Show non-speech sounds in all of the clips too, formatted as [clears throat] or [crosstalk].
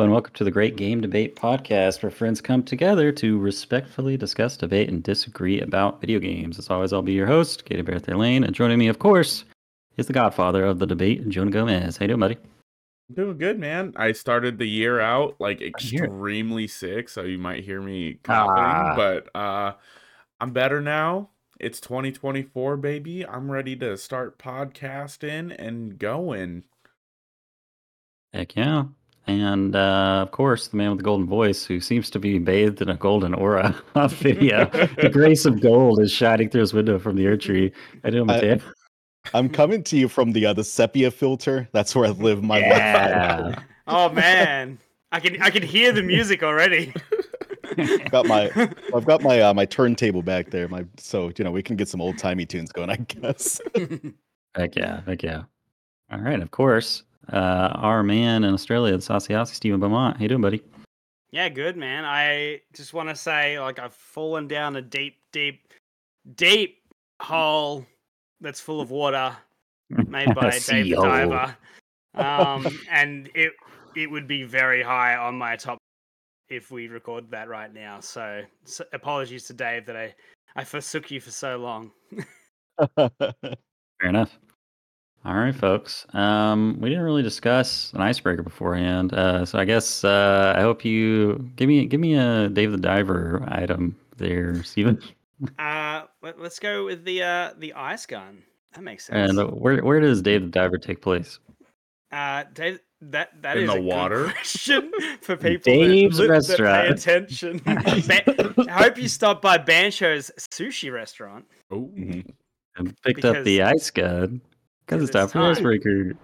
Hello, and welcome to the Great Game Debate Podcast, where friends come together to respectfully discuss, debate, and disagree about video games. As always, I'll be your host, Katie Bertha Lane, and joining me, of course, is the godfather of the debate, Jonah Gomez. How you doing, buddy? Doing good, man. I started the year out like extremely sick, so you might hear me coughing, ah. but uh I'm better now. It's 2024, baby. I'm ready to start podcasting and going. Heck yeah. And uh, of course, the man with the golden voice, who seems to be bathed in a golden aura [laughs] on video. the [laughs] grace of gold is shining through his window from the earth tree. I do, I, I'm coming to you from the other sepia filter. That's where I live my yeah. life. [laughs] oh man, I can I can hear the music already. got my I've got my uh, my turntable back there. My so you know we can get some old timey tunes going. I guess. heck yeah, heck yeah. All right, of course uh, our man in Australia, the Saucy Stephen Beaumont. How you doing, buddy? Yeah, good, man. I just want to say, like, I've fallen down a deep, deep, deep hole that's full of water [laughs] made by Dave Diver. Um, [laughs] and it it would be very high on my top if we record that right now. So, so apologies to Dave that I I forsook you for so long. [laughs] Fair enough. All right, folks. Um, we didn't really discuss an icebreaker beforehand, uh, so I guess uh, I hope you give me give me a Dave the Diver item there, Steven. [laughs] Uh, let, us go with the uh, the ice gun. That makes sense. And where where does Dave the Diver take place? Uh, Dave, that that in is the water [laughs] question for people Dave's that, restaurant. That pay attention. [laughs] I hope you stop by Bancho's sushi restaurant. Oh, mm-hmm. and picked because... up the ice gun. Because it's time for icebreaker.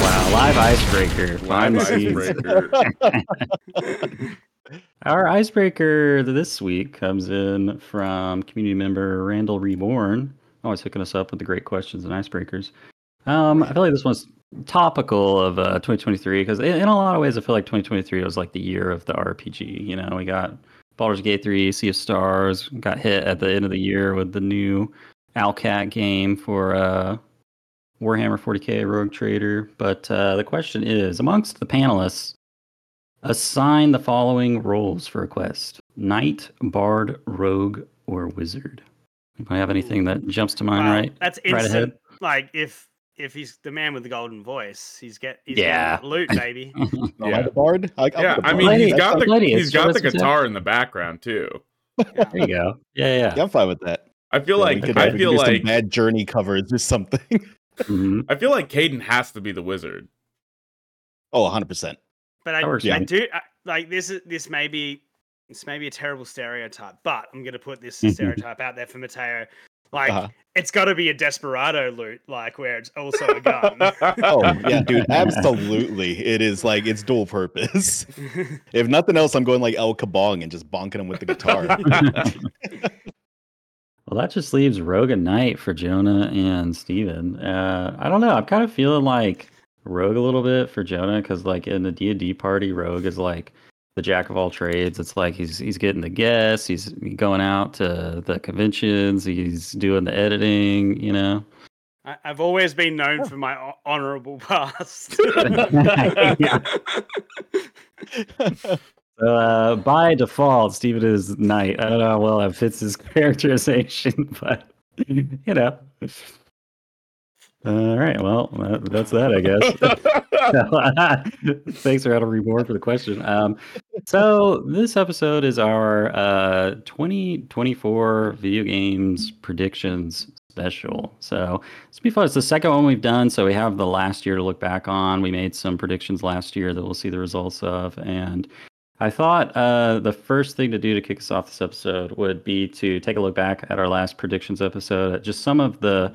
Wow, live icebreaker. Live icebreaker. [laughs] Our icebreaker this week comes in from community member Randall Reborn. Always hooking us up with the great questions and icebreakers. Um, I feel like this one's topical of uh, 2023 because in, in a lot of ways, I feel like 2023 was like the year of the RPG. You know, we got Baldur's Gate 3, Sea of Stars, got hit at the end of the year with the new Owlcat game for uh, Warhammer 40k Rogue Trader. But uh, the question is amongst the panelists, assign the following roles for a quest Knight, Bard, Rogue, or Wizard. Anybody have anything that jumps to mind right? That's instant. Right ahead? Like if if he's the man with the golden voice, he's get he's yeah loot baby. [laughs] yeah, the bard. I, yeah, I mean he's got the he's got the guitar in the background too. Yeah. There you go. Yeah, yeah. yeah I'm fine with that. I feel yeah, like could, I feel like bad journey coverage or something. [laughs] Mm-hmm. I feel like Caden has to be the wizard. Oh, 100 percent. But I, I do I, like this. Is this may be this may be a terrible stereotype, but I'm gonna put this stereotype out there for Mateo. Like uh-huh. it's got to be a desperado loot, like where it's also a gun. [laughs] oh [laughs] yeah, dude, absolutely. It is like it's dual purpose. [laughs] if nothing else, I'm going like El Kabong and just bonking him with the guitar. Well, that just leaves Rogue and Knight for Jonah and Steven. Uh, I don't know. I'm kind of feeling like Rogue a little bit for Jonah because, like, in the D and D party, Rogue is like the jack of all trades. It's like he's he's getting the guests, he's going out to the conventions, he's doing the editing. You know. I, have always been known for my honorable [laughs] past. [laughs] [laughs] uh, by default, Steven is knight. I don't know how well that fits his [laughs] characterization, but you know. All right, well, that, that's that, I guess. [laughs] Thanks, Rattle Reborn, for the question. Um, so this episode is our uh, 2024 video games predictions special. So it's be fun. It's the second one we've done, so we have the last year to look back on. We made some predictions last year that we'll see the results of, and I thought uh, the first thing to do to kick us off this episode would be to take a look back at our last predictions episode, at just some of the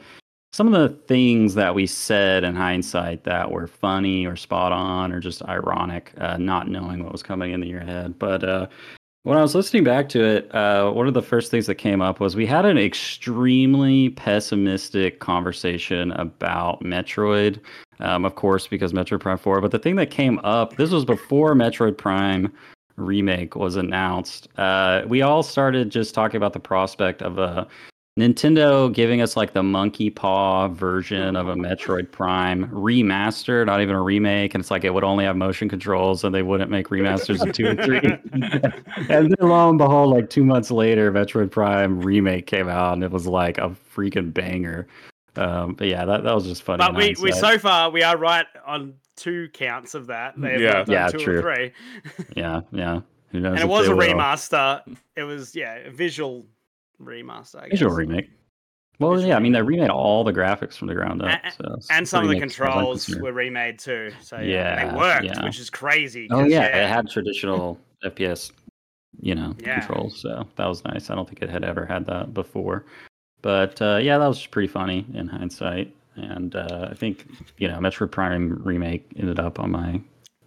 some of the things that we said in hindsight that were funny or spot on or just ironic, uh, not knowing what was coming in the year ahead. But uh, when I was listening back to it, uh, one of the first things that came up was we had an extremely pessimistic conversation about Metroid, um, of course, because Metroid Prime 4. But the thing that came up, this was before Metroid Prime remake was announced. Uh, we all started just talking about the prospect of a Nintendo giving us like the monkey paw version of a Metroid Prime remaster, not even a remake, and it's like it would only have motion controls, and they wouldn't make remasters of two and three. [laughs] and then lo and behold, like two months later, Metroid Prime remake came out, and it was like a freaking banger. Um, but yeah, that, that was just funny. But we, we so far we are right on two counts of that. They yeah, yeah, true. three. yeah, yeah. and it was a will. remaster. It was yeah, a visual remaster. I guess. Visual remake. Well, Visual yeah, I mean they remade all the graphics from the ground up, and, so and some of the controls were remade too. So yeah, yeah they worked, yeah. which is crazy. Oh yeah, yeah, it had traditional FPS, you know, controls. So that was nice. I don't think it had ever had that before, but uh, yeah, that was pretty funny in hindsight. And uh, I think you know, Metroid Prime remake ended up on my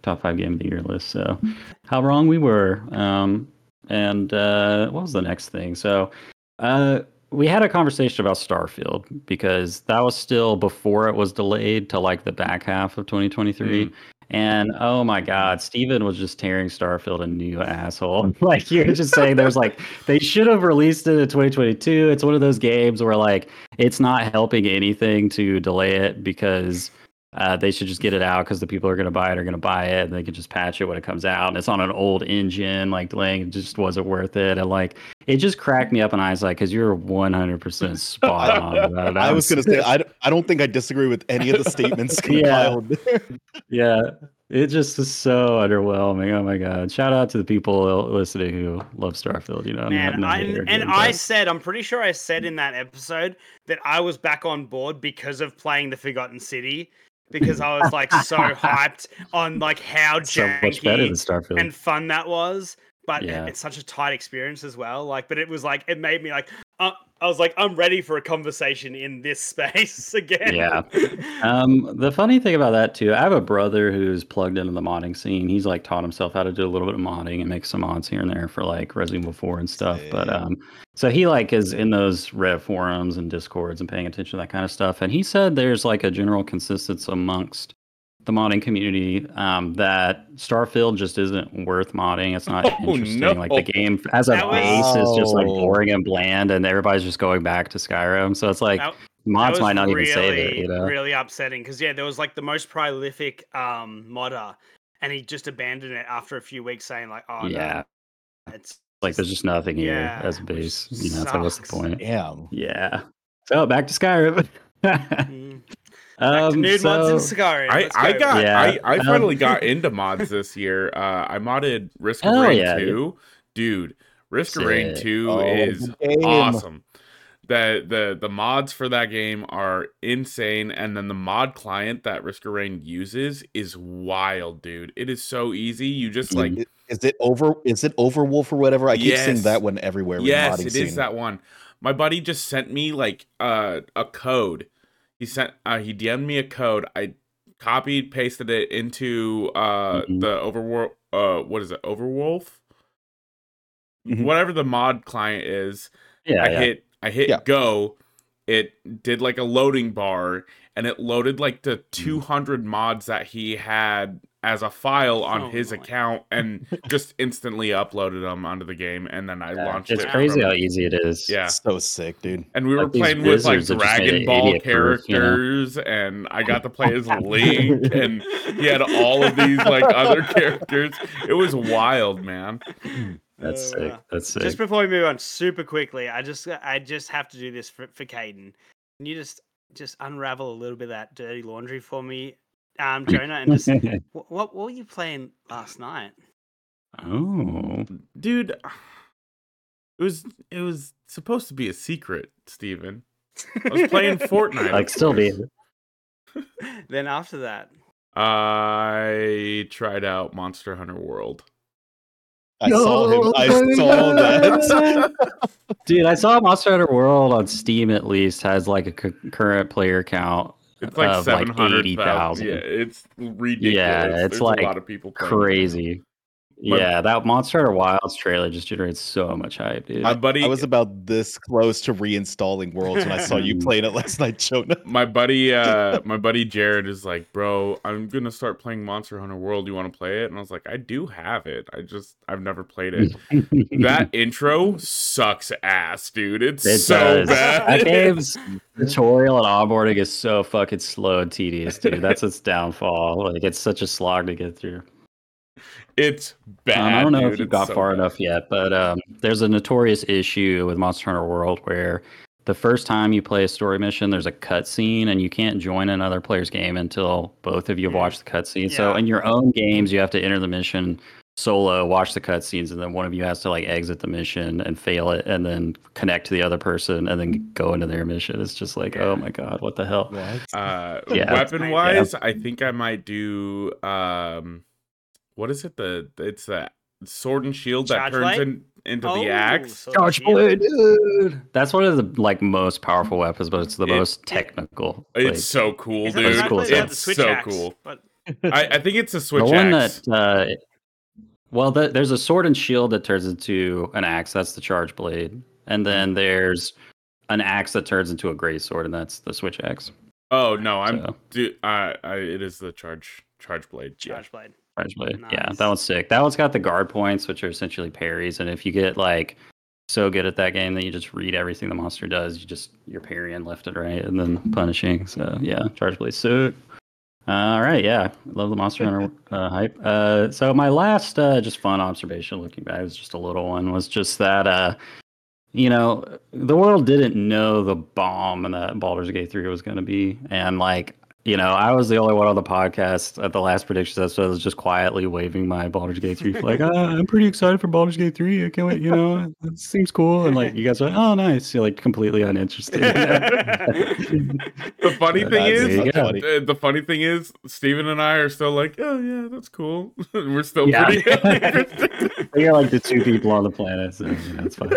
top five game of the year list. So [laughs] how wrong we were. Um, and uh, what was the next thing? So uh, we had a conversation about Starfield because that was still before it was delayed to like the back half of 2023. Mm. And oh my God, Steven was just tearing Starfield a new asshole. [laughs] [laughs] like you're just saying there's like they should have released it in 2022. It's one of those games where like it's not helping anything to delay it because uh, they should just get it out because the people are going to buy it are going to buy it and they can just patch it when it comes out and it's on an old engine like delaying it just wasn't worth it and like it just cracked me up and I eyes like because you're 100% spot on [laughs] about it. I was going to say I, I don't think I disagree with any of the statements [laughs] compiled yeah. [laughs] yeah it just is so underwhelming. Oh my god! Shout out to the people listening who love Starfield. You know, man. I, and I said, I'm pretty sure I said in that episode that I was back on board because of playing the Forgotten City because I was like so [laughs] hyped on like how so janky and fun that was. But yeah. it's such a tight experience as well. Like, but it was like it made me like uh, I was like, I'm ready for a conversation in this [laughs] space again. Yeah. [laughs] Um, the funny thing about that too, I have a brother who's plugged into the modding scene. He's like taught himself how to do a little bit of modding and make some mods here and there for like Resident Evil 4 and stuff. Yeah. But um, so he like is in those Rev forums and discords and paying attention to that kind of stuff. And he said there's like a general consensus amongst the modding community um, that Starfield just isn't worth modding. It's not [laughs] oh, interesting. No. Like the game as a that base was... is just like boring and bland, and everybody's just going back to Skyrim. So it's like that, mods that might not really, even save it. You know? Really upsetting because yeah, there was like the most prolific um, modder, and he just abandoned it after a few weeks, saying like, "Oh yeah, no, it's like there's just nothing here yeah, as a base." You know, so what's the point? Yeah, yeah. So back to Skyrim. [laughs] Um, nude so, mods and cigar. I, I got yeah. I, I um, finally got [laughs] into mods this year. Uh, I modded Risk of oh, Rain yeah, 2. Dude, Risk of Rain 2 oh, is awesome. The, the the mods for that game are insane, and then the mod client that Risk of Rain uses is wild, dude. It is so easy. You just like is it over is it Overwolf or whatever? I keep yes. seeing that one everywhere. Yes, it scene. is that one. My buddy just sent me like uh, a code he sent uh, he DM'd me a code. I copied, pasted it into uh mm-hmm. the Overwolf uh what is it, Overwolf? Mm-hmm. Whatever the mod client is. Yeah. I yeah. hit I hit yeah. go. It did like a loading bar and it loaded like the mm. 200 mods that he had as a file on oh, his account [laughs] and just instantly uploaded them onto the game and then I yeah, launched it's it. It's crazy how easy it is. Yeah. It's so sick, dude. And we were playing with like Dragon Ball characters proof, you know? and I got to play as [laughs] Link and he had all of these like other [laughs] characters. It was wild, man. [clears throat] That's uh, sick. That's sick. Just before we move on, super quickly, I just I just have to do this for, for Caden. Can you just just unravel a little bit of that dirty laundry for me um, Jonah, and just what, what were you playing last night? Oh, dude, it was it was supposed to be a secret, Steven. I was playing [laughs] Fortnite. Like still being. [laughs] then after that, I tried out Monster Hunter World. I no, saw him. I saw that. [laughs] Dude, I saw Monster Hunter World on Steam at least has like a current player count it's like seven hundred thousand. Yeah, it's ridiculous. Yeah, it's There's like a lot of people crazy. Yeah, that Monster Hunter Wilds trailer just generates so much hype, dude. My buddy, I was about this close to reinstalling Worlds when I saw you [laughs] playing it last night, Jonah. my buddy, [laughs] uh, my buddy Jared is like, bro, I'm gonna start playing Monster Hunter World. You want to play it? And I was like, I do have it. I just I've never played it. that [laughs] intro sucks ass, dude. It's It so does. bad. That game's tutorial and onboarding is so fucking slow and tedious, dude. That's its downfall. Like it's such a slog to get through. It's bad. Um, I don't know dude. if you've got so far bad. enough yet, but um, there's a notorious issue with Monster Hunter World where the first time you play a story mission, there's a cutscene, and you can't join another player's game until both of you have watched the cutscene. So in your own games, you have to enter the mission solo, watch the cutscenes, and then one of you has to like exit the mission and fail it, and then connect to the other person, and then go into their mission. It's just like, oh my god, what the hell? Uh, [laughs] Yeah. weapon wise, I think I might do um, what is it? The it's that sword and shield that Charge turns blade? in, into Oh, the axe. so Charge shield. blade, dude. That's one of the like most powerful weapons, but it's the It- most technical. It's so cool, Is it dude. That's the cool Charge as blade? It's It's the switch so axe, cool. But I, I think it's a switch the one axe. that uh well the, there's a sword and shield that turns into an axe that's the charge blade and then there's an axe that turns into a great sword and that's the switch axe oh no, I'm so, dude. I, I it is the charge charge blade. Yeah. charge blade. Blade yeah that one's sick. That one's got the guard points which are essentially parries and if you get like so good at that game that you just read everything the monster does you just you're parrying left and right and then punishing so yeah charge blade sick all right, yeah, love the Monster Hunter [laughs] uh, hype. Uh, so my last uh, just fun observation, looking back, was just a little one, was just that uh, you know the world didn't know the bomb that Baldur's Gate three was going to be, and like you know I was the only one on the podcast at the last predictions episode that was just quietly waving my Baldur's Gate three flag. ah, I'm pretty excited for Baldur's Gate three. I can't wait. You know, it seems cool, and like you guys are like, oh nice, you're like completely uninterested. [laughs] the funny Uh, thing is, funny. uh, the funny thing is, Steven and I are still like, oh yeah, that's cool. [laughs] We're still Yeah. pretty. [laughs] You're like the two people on the planet, so you know, it's fine.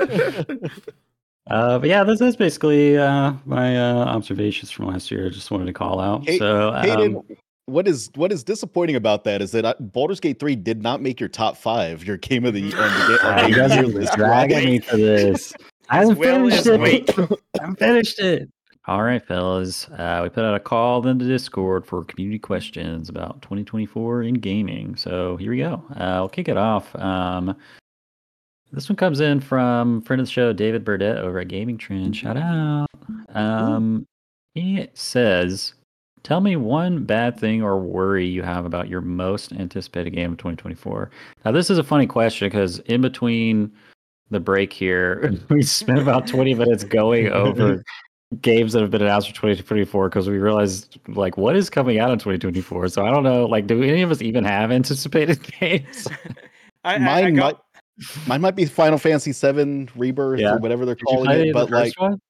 Uh, but yeah, this is basically uh, my uh, observations from last year. I just wanted to call out. Hey- so, Hayden, um, what is what is disappointing about that is that I, Baldur's Gate 3 did not make your top five, your game of the year. the, ah, you the guys are [laughs] list. dragging me for this. [laughs] I haven't Will finished it. [laughs] I haven't finished it. All right, fellas. Uh, we put out a call in the Discord for community questions about 2024 in gaming. So here we go. Uh, I'll kick it off. Um, this one comes in from friend of the show, David Burdett over at Gaming Trend. Shout out. Um, he says, Tell me one bad thing or worry you have about your most anticipated game of 2024. Now, this is a funny question because in between the break here, [laughs] we spent about 20 minutes going over [laughs] games that have been announced for 2024 because we realized, like, what is coming out in 2024? So I don't know. Like, do any of us even have anticipated [laughs] games? I, I, I got, might mine might be Final Fantasy 7 Rebirth Yeah. or whatever they're Did you calling play it, the but like one?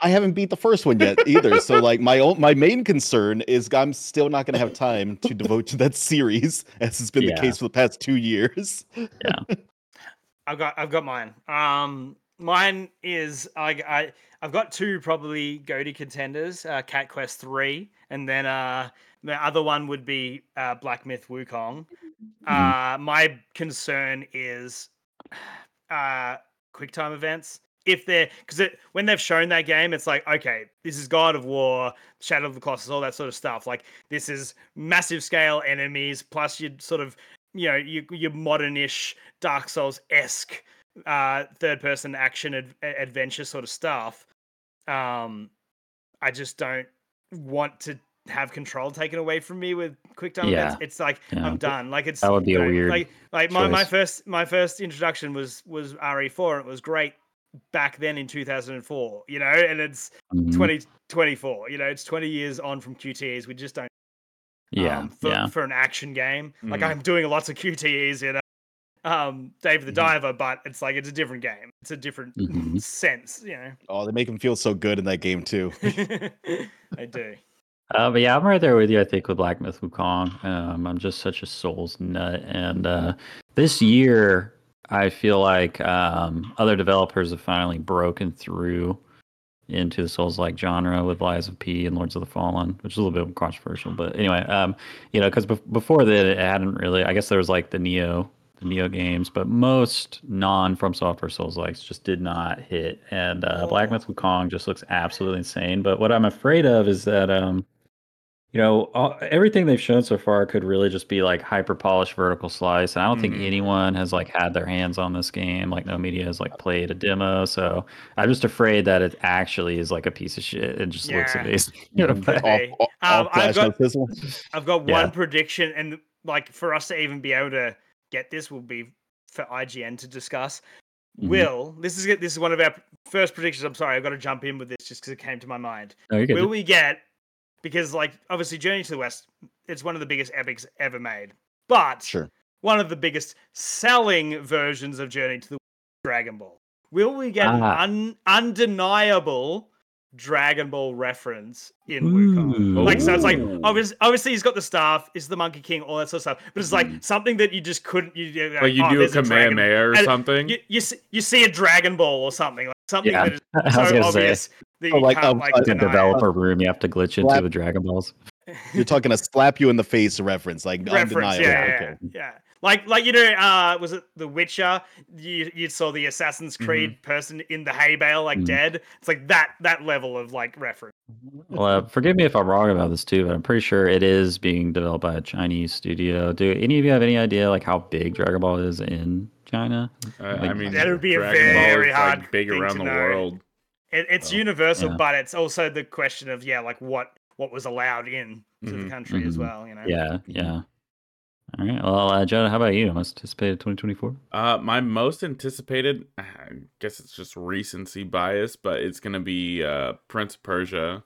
I haven't beat the first one yet either. so [laughs] like my own, my main concern is I'm still not going to have time to devote to that series as has been Yeah. the case for the past 2 years. Yeah. [laughs] I've got I've got mine. Um, mine is I I I've got two probably go to contenders. Uh, Cat Quest three, and then uh the other one would be uh, Black Myth Wukong. Uh, my concern is uh quick time events. If they're because when they've shown that game, it's like okay, this is God of War, Shadow of the Colossus, all that sort of stuff. Like this is massive scale enemies plus you sort of you know you your modernish Dark Souls esque uh, third person action ad- adventure sort of stuff. Um, I just don't want to have control taken away from me with quick time Yeah. events. It's like Yeah. I'm done. Like it's That would be you a weird like like my, my first my first introduction was was RE4 and it was great back then in 2004 you know and it's Mhm. 2024 you know it's 20 years on from QTEs we just don't Yeah, um, for, yeah. for an action game. Like Mhm. I'm doing lots of QTEs, you know, um, Dave the Mhm. Diver, but it's like it's a different game. It's a different Mhm. sense, you know. Oh, they make him feel so good in that game too. [laughs] know. I do. Uh, but yeah, I'm right there with you. I think with Black Myth Wukong, um, I'm just such a Souls nut, and uh, this year I feel like um, other developers have finally broken through into the Souls-like genre with Lies of P and Lords of the Fallen, which is a little bit controversial. But anyway, um, you know, because bef- before that it hadn't really. I guess there was like the Nioh, the Nioh games, but most non From Software Souls likes just did not hit. And uh, Black Myth Wukong just looks absolutely insane. But what I'm afraid of is that um, you know, all, everything they've shown so far could really just be like hyper polished vertical slice. And I don't think Mhm. anyone has like had their hands on this game. Like no media has like played a demo. So I'm just afraid that it actually is like a piece of shit. It just looks Yeah. amazing. [laughs] Off, Okay. off, Um, I've flash, no got- I've got Yeah. one prediction, and like for us to even be able to get this will be for IGN to discuss. Mhm. Will this is this is one of our first predictions? I'm sorry, I've got to jump in with this just because it came to my mind. No, you're. Will we get because like obviously Journey to the West, it's one of the biggest epics ever made, but Sure. one of the biggest selling versions of Journey to the Dragon Ball. Will we get Ah. an un- undeniable Dragon Ball reference in Wukong? Like so, it's like obviously, obviously he's got the staff, is the Monkey King, all that sort of stuff. But it's like Mhm. something that you just couldn't. You, you Like you oh, do a there's Dragon- Kamehameha or and something. You, you see, you see a Dragon Ball or something like something Yeah. that is [laughs] I was so gonna say, obvious that Oh, you like, can't like the deny it. developer room you have to glitch into Slap- with Dragon Balls. You're [laughs] talking a slap you in the face reference, like reference. undeniable. Yeah, yeah, okay. yeah, yeah. Like, like you know, uh, was it The Witcher? You you saw the Assassin's Creed person in the hay bale, like Mhm. dead. It's like that that level of like reference. Well, uh, forgive me if I'm wrong about this too, but I'm pretty sure it is being developed by a Chinese studio. Do any of you have any idea like how big Dragon Ball is in China? Uh, I mean, That would be a Dragon Ball very is, hard like big thing around to the know. world. It, it's Oh, universal, yeah. but it's also the question of yeah, like what what was allowed in to the Mhm, country as mhm. well. You know. Yeah, yeah. All right. Well, uh, Jonah, how about you? Most anticipated 2024? Uh, my most anticipated, [sighs] I guess it's just recency bias, but it's gonna be uh Prince of Persia,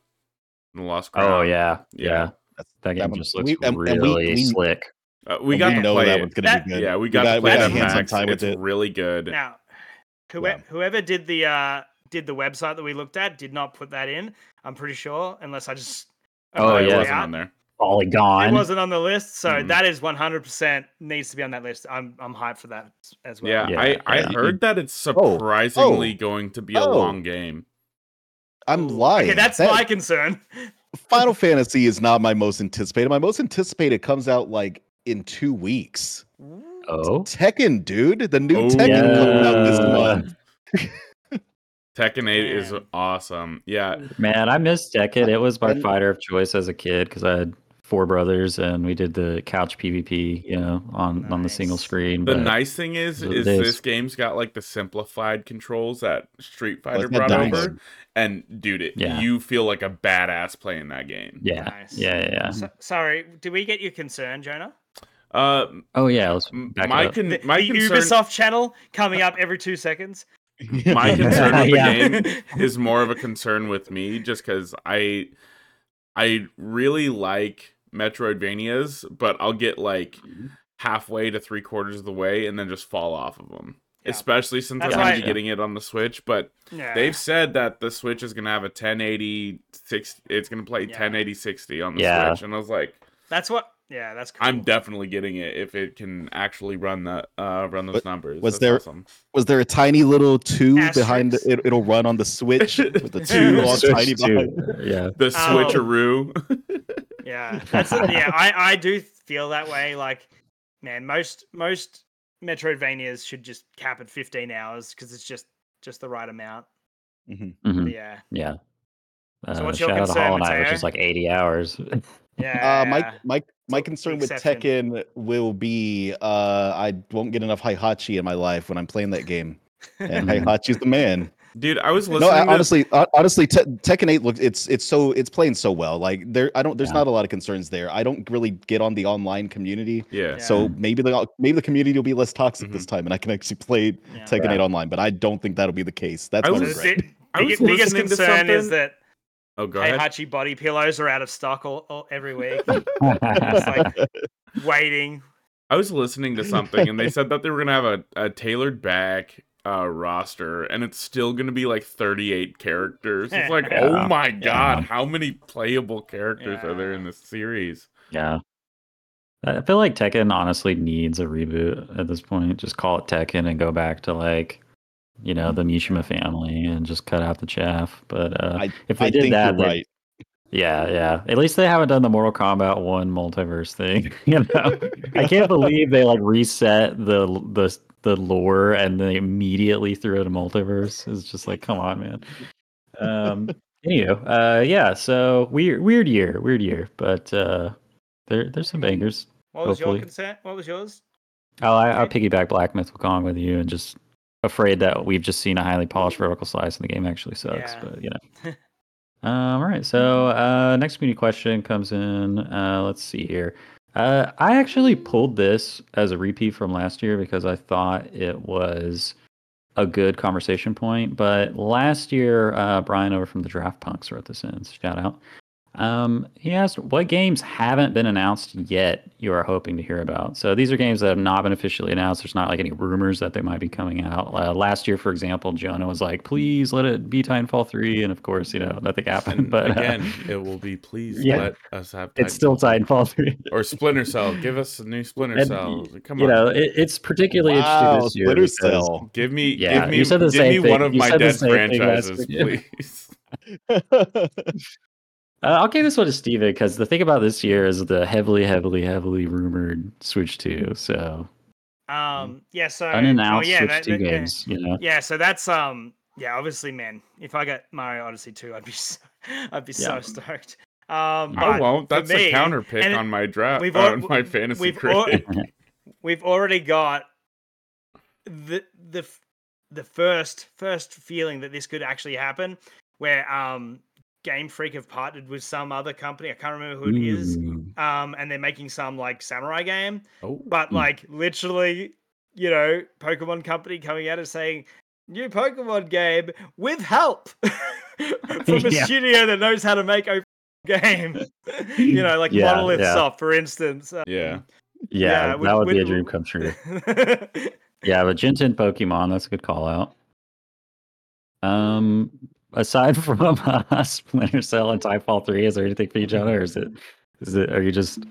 The Lost Crown. Oh yeah, Yeah. yeah. That's- That that game one- just looks we- and- and we- really we- slick. Uh, we And got to know play that it. one's gonna That- be good. Yeah, we got, got- to we play got hands on Max. time with It's it. really good. Now, whoever, whoever did the uh did the website that we looked at did not put that in. I'm pretty sure, unless I just Oh, I it yeah. wasn't out. on there. Polygon. It wasn't on the list, so Mhm. that is 100% needs to be on that list. I'm I'm hyped for that as well. Yeah, Yeah, I, I yeah. heard that it's surprisingly going to be a Oh. long game. I'm Ooh. lying. Okay, that's That- my concern. Final Fantasy is not my most anticipated. My most anticipated comes out like in two weeks. Oh, Tekken, dude, the new Oh, Tekken coming out this month. Tekken 8 is awesome. Yeah, man, I missed Tekken. It was my And- fighter of choice as a kid because I had four brothers and we did the couch PvP, you know, on on the single screen. the nice thing is, is is. this game's got like the simplified controls that Street Fighter it's brought dice. over, and dude, it, Yeah. you feel like a badass playing that game. yeah, Nice. yeah, yeah, yeah. So, sorry, did we get your concern, Jonah? Uh, Oh yeah, let's back my it up. con- The, my the concern, Ubisoft channel coming up every two seconds. [laughs] my [laughs] concern with the Yeah. game is more of a concern with me, just because I, I really like Metroidvanias, but I'll get like halfway to three quarters of the way and then just fall off of them. Yeah. Especially since That's I'm gonna why- be getting it on the Switch, but Yeah. they've said that the Switch is gonna have a 1080 six. It's gonna play Yeah. 1080 60 on the Yeah. Switch, and I was like, That's what. Yeah, that's cool. I'm definitely getting it if it can actually run that uh run those But numbers. was That's there- awesome. Was there a tiny little two behind Asterisk. it? It'll run on the Switch [laughs] with the two all tiny to- behind. yeah. The Oh. switcheroo. [laughs] Yeah, that's yeah. I I do feel that way. Like, man, most most Metroidvanias should just cap at 15 hours because it's just just the right amount. Mhm. Mhm, yeah, Yeah. Uh, So what's your shout out to concern, Hollow Knight, which is like 80 hours. [laughs] yeah. Uh, my my my So, concern with. Tekken will be uh, I won't get enough Heihachi in my life when I'm playing that game, and. [laughs] Heihachi's the man. Dude, I was No, listening I, to honestly, honestly, Te- Tekken 8 looks it's it's so it's playing so well. Like there, I don't. There's Yeah. not a lot of concerns there. I don't really get on the online community, Yeah. so maybe the maybe the community will be less toxic this time, and I can actually play Yeah. Tekken 8 online. But I don't think that'll be the case. That's I my was- The regret. bi- I was big- biggest listening to concern is that Oh, go ahead. Heihachi body pillows are out of stock all, all every week. [laughs] Like waiting. I was listening to something and they [laughs] said that they were gonna have a, a tailored back uh roster and it's still gonna be like 38 characters. It's like, Yeah. [laughs] oh my god, Yeah. how many playable characters are there in this series? yeah. I feel like Tekken honestly needs a reboot at this point. Just call it Tekken and go back to like, you know, the Mishima family and just cut out the chaff. But uh, I- if they I did think that, they'd- right. Yeah, yeah. At least they haven't done the Mortal Kombat One multiverse thing. [laughs] You know, I can't believe they like reset the the the lore and they immediately threw it a multiverse. It's just like, come on, man. Um. anyway, uh, yeah. So weird, weird year, weird year, but uh, there there's some bangers. What was Hopefully. your consent? What was yours? Oh, I, I'll piggyback Black Myth Wukong with you and just afraid that we've just seen a highly polished vertical slice and the game actually sucks. Yeah. But you know. [laughs] um, all right. So uh, next community question comes in. Uh, let's see here. Uh, I actually pulled this as a repeat from last year because I thought it was a good conversation point. But last year, uh, Brian over from the Draft Punks wrote this in. Shout out. Um, he asked, "What games haven't been announced yet you are hoping to hear about?" So these are games that have not been officially announced. There's not like any rumors that they might be coming out. Uh, last year, for example, Jonah was like, "Please let it be Titanfall 3," and of course, you know nothing happened. And But uh, again, it will be please yeah. let us have it's still Titanfall. Titanfall 3. or Splinter Cell. Give us a new Splinter And, Cell. Come you on. know, it, it's particularly Wow, interesting this year. Splinter because- Cell. give me Yeah, give me you said the give same me thing. one of You my said the dead same thing last franchises, [laughs] please. [laughs] Uh, I'll give this one to Steven because the thing about this year is the heavily, heavily, heavily rumored Switch 2. So Um, yeah. So unannounced oh, yeah, Switch that- 2 that- yeah. you know. Yeah, so that's um yeah, obviously man, if I get Mario Odyssey 2, I'd be so, [laughs] I'd be Yeah. so stoked. Um I won't. That's me- a counter pick on my draft we've on my fantasy we've al- [laughs] we've already got the the the first first feeling that this could actually happen where um Game Freak have partnered with some other company, I can't remember who it is. Ooh. Um and they're making some like samurai game. oh, but Mm. like literally, you know, Pokemon Company coming out and saying new Pokemon game with help [laughs] from a [laughs] Yeah. studio that knows how to make a [laughs] game. you know, like Yeah, Monolith yeah. Soft, for instance. Um, yeah. Yeah, Yeah, that would- would, be a dream come true. Yeah, but Gen 10 Pokemon, that's a good call out. Um, aside [laughs] from uh, Splinter Cell and Titanfall 3, is there anything for you, Jonah, or is it, is it, are you just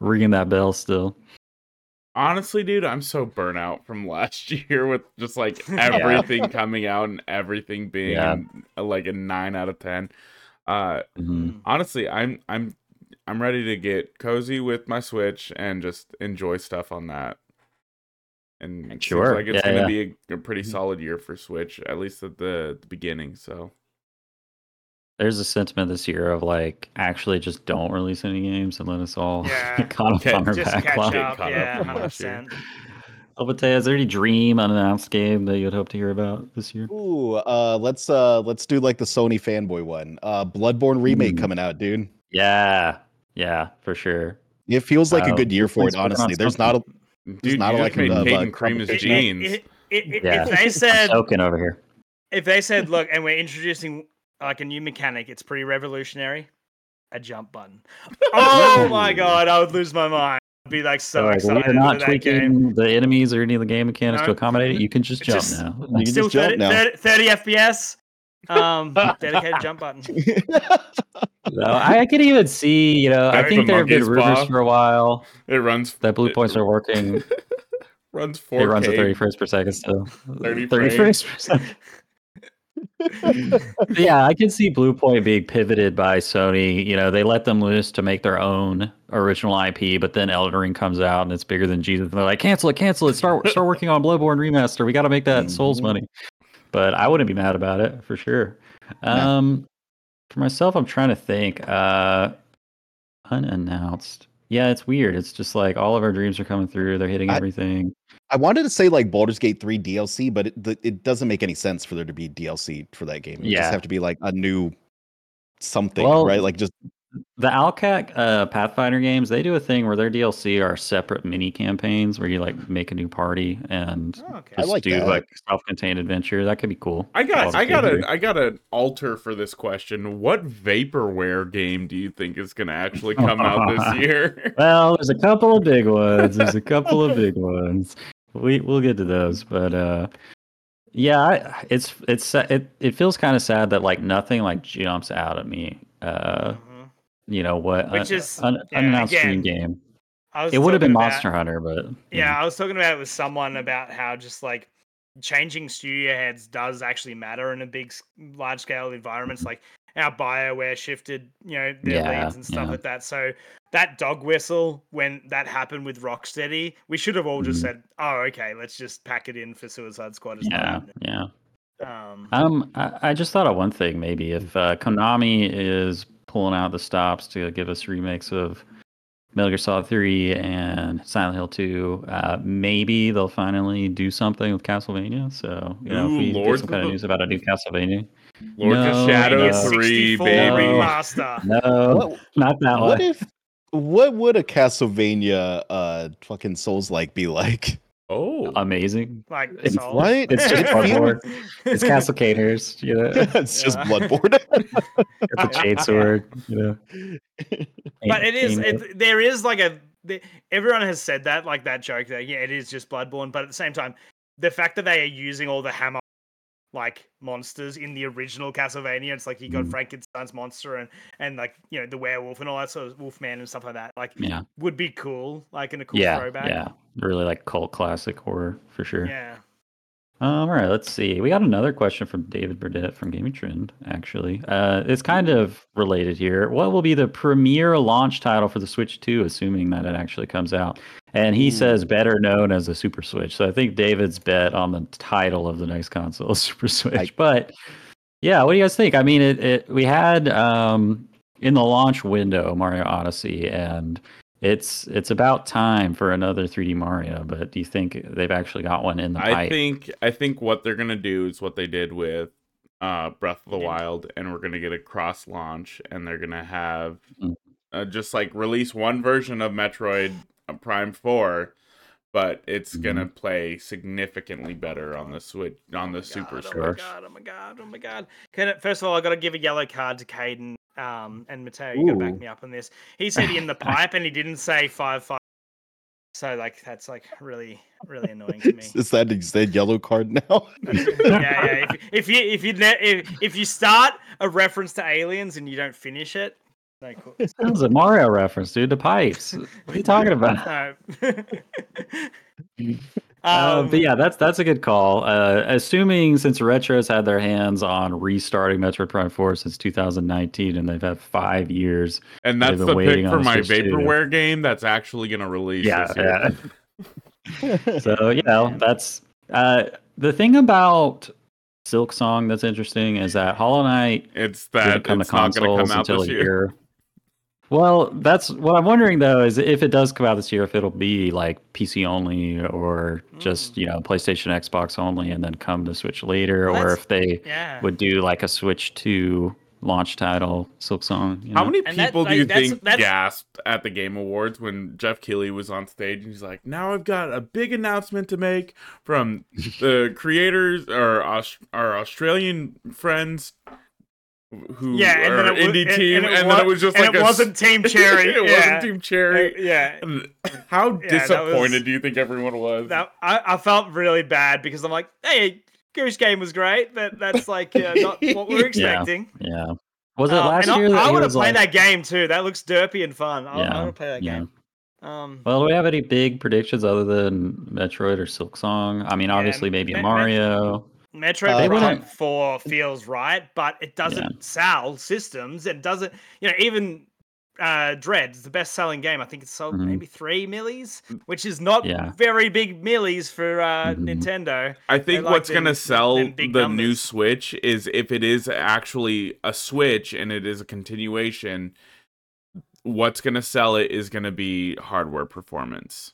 ringing that bell still? Honestly, dude, I'm so burnt out from [laughs] last year with just like [laughs] everything coming out and everything being Yeah. like a nine out of ten. Uh, Mhm. honestly, I'm I'm I'm ready to get cozy with my Switch and just enjoy stuff on that. And Sure, seems like it's yeah, gonna yeah. be a, a pretty solid year for Switch, at least at the, the beginning. So There's a sentiment this year of like, actually just don't release any games and let us all Yeah. [laughs] get caught up Okay, on our Just catch backlog. up, up yeah, from hundred last year. percent. Is there any dream unannounced game that you'd hope to hear about this year? Ooh, uh, let's uh, let's do like the Sony fanboy one. Uh, Bloodborne remake Ooh. coming out, dude. Yeah, yeah, for sure. It feels like a Uh, good year for it. Honestly, there's not a dude, not you like just made a, uh, Peyton cream his jeans. It- it- it- Yeah. If they said Token over here. if they said, look, and we're introducing like a new mechanic, it's pretty revolutionary. A jump button. [laughs] Oh my god, I would lose my mind. I'd be like so So, excited we're not for that game. tweaking the enemies or any of the game mechanics to accommodate it. You can just It's jump just- now. You can Still just jump 30, now. 30, 30 FPS. Um, [laughs] dedicated jump button. [laughs] So I, I could even see, you know, I Back think to there have been Monkey's rumors for a while It runs that Blue it Points are working. [laughs] runs 4K. It runs at 30 frames per second still. 30 frames frames. per second. yeah, I can see Bluepoint being pivoted by Sony. You know, they let them loose to make their own original IP, but then Elden Ring comes out and it's bigger than Jesus. And they're like, cancel it, cancel it. Start start working on Bloodborne remaster. We got to make that Souls Mhm. money. But I wouldn't be mad about it for sure. Um, for myself, I'm trying to think. Uh, unannounced. Yeah, it's weird. It's just like all of our dreams are coming through. They're hitting I- everything. I wanted to say like Baldur's Gate 3 DLC, but it, the, it doesn't make any sense for there to be DLC for that game. You Yeah. just have to be like a new something, Well, right? Like just The Owlcat uh, Pathfinder games, they do a thing where their DLC are separate mini campaigns where you like make a new party and Oh, okay. Just like do that. like self-contained adventure. That could be cool. I got I got a I got an alter for this question. What vaporware game do you think is gonna actually come out this [laughs] year? Well, there's a couple of big ones. There's a couple of big [laughs] ones. We we'll get to those, but uh, yeah, I, it's it's it it feels kind of sad that like nothing like jumps out at me. Uh. You know what? Which un- is- un- yeah, unannounced again, game. I was It would have been about- Monster Hunter, but Yeah, I was talking about it with someone about how just like changing studio heads does actually matter in a big, large scale environments. Like, how Bioware shifted, you know, their Yeah, leads and stuff yeah. like that. So that dog whistle when that happened with Rocksteady, we should have all just Mhm. said, "Oh, okay, let's just pack it in for Suicide Squad." as Yeah, well." yeah. Um, Um, I, I just thought of one thing. Maybe if uh, Konami is pulling out the stops to give us remakes of Metal Gear Solid 3 and Silent Hill 2, uh, maybe they'll finally do something with Castlevania. So, you know, Ooh, if we Lords get some kind of news about a new Castlevania. Lords No, of Shadow no. 3, baby. remaster. No, What, not that what one. if? What would a Castlevania uh fucking Souls like be like? Oh, Amazing. Like It's Souls. what? [laughs] It's just It Bloodborne. It's Castle Caters, you know. [laughs] it's just Yeah. Bloodborne. [laughs] It's a shade sword, you know. but it is. It, there is like a the, everyone has said that like that joke that yeah it is just bloodborne but at the same time the fact that they are using all the hammer like monsters in the original castlevania it's like you got Mm. frankenstein's monster and and like you know the werewolf and all that sort of wolfman and stuff like that like yeah, would be cool like in a cool yeah, throwback yeah. Really like cult classic horror for sure. yeah Um, all right, let's see. We got another question from David Burdett from Gaming Trend, actually. Uh, it's kind of related here. What will be the premier launch title for the Switch 2, assuming that it actually comes out? And he Ooh. says better known as the Super Switch. So I think David's bet on the title of the next console is [laughs] Super Switch. But yeah, what do you guys think? I mean, it, it we had um, in the launch window Mario Odyssey, and it's it's about time for another 3D Mario. But do you think they've actually got one in the I pipe? think I think what they're gonna do is what they did with uh Breath of the Wild, and we're gonna get a cross launch, and they're gonna have Mm. uh, just like release one version of Metroid Prime Four, but it's Mhm. gonna play significantly better on the Switch on the Oh Super God, Switch. Oh my god! Oh my god! Oh my god! Can it, first of all, I got to give a yellow card to Caden um, and Mateo. You got to back me up on this. He said in the [laughs] pipe, and he didn't say five five. So like that's like really really annoying to me. [laughs] Is that is that yellow card now? [laughs] yeah, yeah. If, if you if you if, if you start a reference to aliens and you don't finish it, no cool. That was a Mario reference, dude. The pipes. What are you talking [laughs] about? No. [laughs] Uh, Um, but yeah, that's that's a good call. Uh, assuming since Retro's had their hands on restarting Metroid Prime 4 since 2019, and they've had five years. And They've that's the pick for my Switch too. vaporware game that's actually gonna release. Yeah, this year. yeah. [laughs] So you know, that's uh, the thing about Silk Song that's interesting is that Hollow Knight It's that come it's to not gonna come out until this year. year. Well, that's what I'm wondering though is if it does come out this year, if it'll be like PC only or just Mm. you know PlayStation, Xbox only, and then come to Switch later, Well, or if they yeah. would do like a Switch Two launch title, Silk Song. You How many And that- people do you that's- think that's- gasped at the Game Awards when Geoff Keighley was on stage and he's like, "Now I've got a big announcement to make from [laughs] the creators or Aus- our Australian friends who Yeah, and are then it wa- indie team, and and, it then it was just like it a s- wasn't Team [laughs] Cherry. it yeah. wasn't Team Cherry. Uh, yeah. And How Yeah, disappointed was- do you think everyone was? That, I, I felt really bad because I'm like, hey, Goose Game was great, but that's like uh, not [laughs] what we we're expecting. yeah. Was it Um, last year? I, that I he would have played like- that game too. That looks derpy and fun. I, I Yeah, want to play that yeah. game. Um, Well, do we have any big predictions other than Metroid or Silk Song? I mean, Yeah, obviously maybe a Me- Me- Mario. Metroid Uh, Prime wouldn't- 4 feels right, but it doesn't Yeah. sell systems. It doesn't, you know, even uh, Dread is the best selling game. I think it's sold Mhm. maybe three millis, which is not Yeah. very big millis for uh, Mhm. Nintendo. I think like what's gonna sell them big the new. Switch is if it is actually a Switch and it is a continuation. What's gonna sell it is gonna be hardware performance.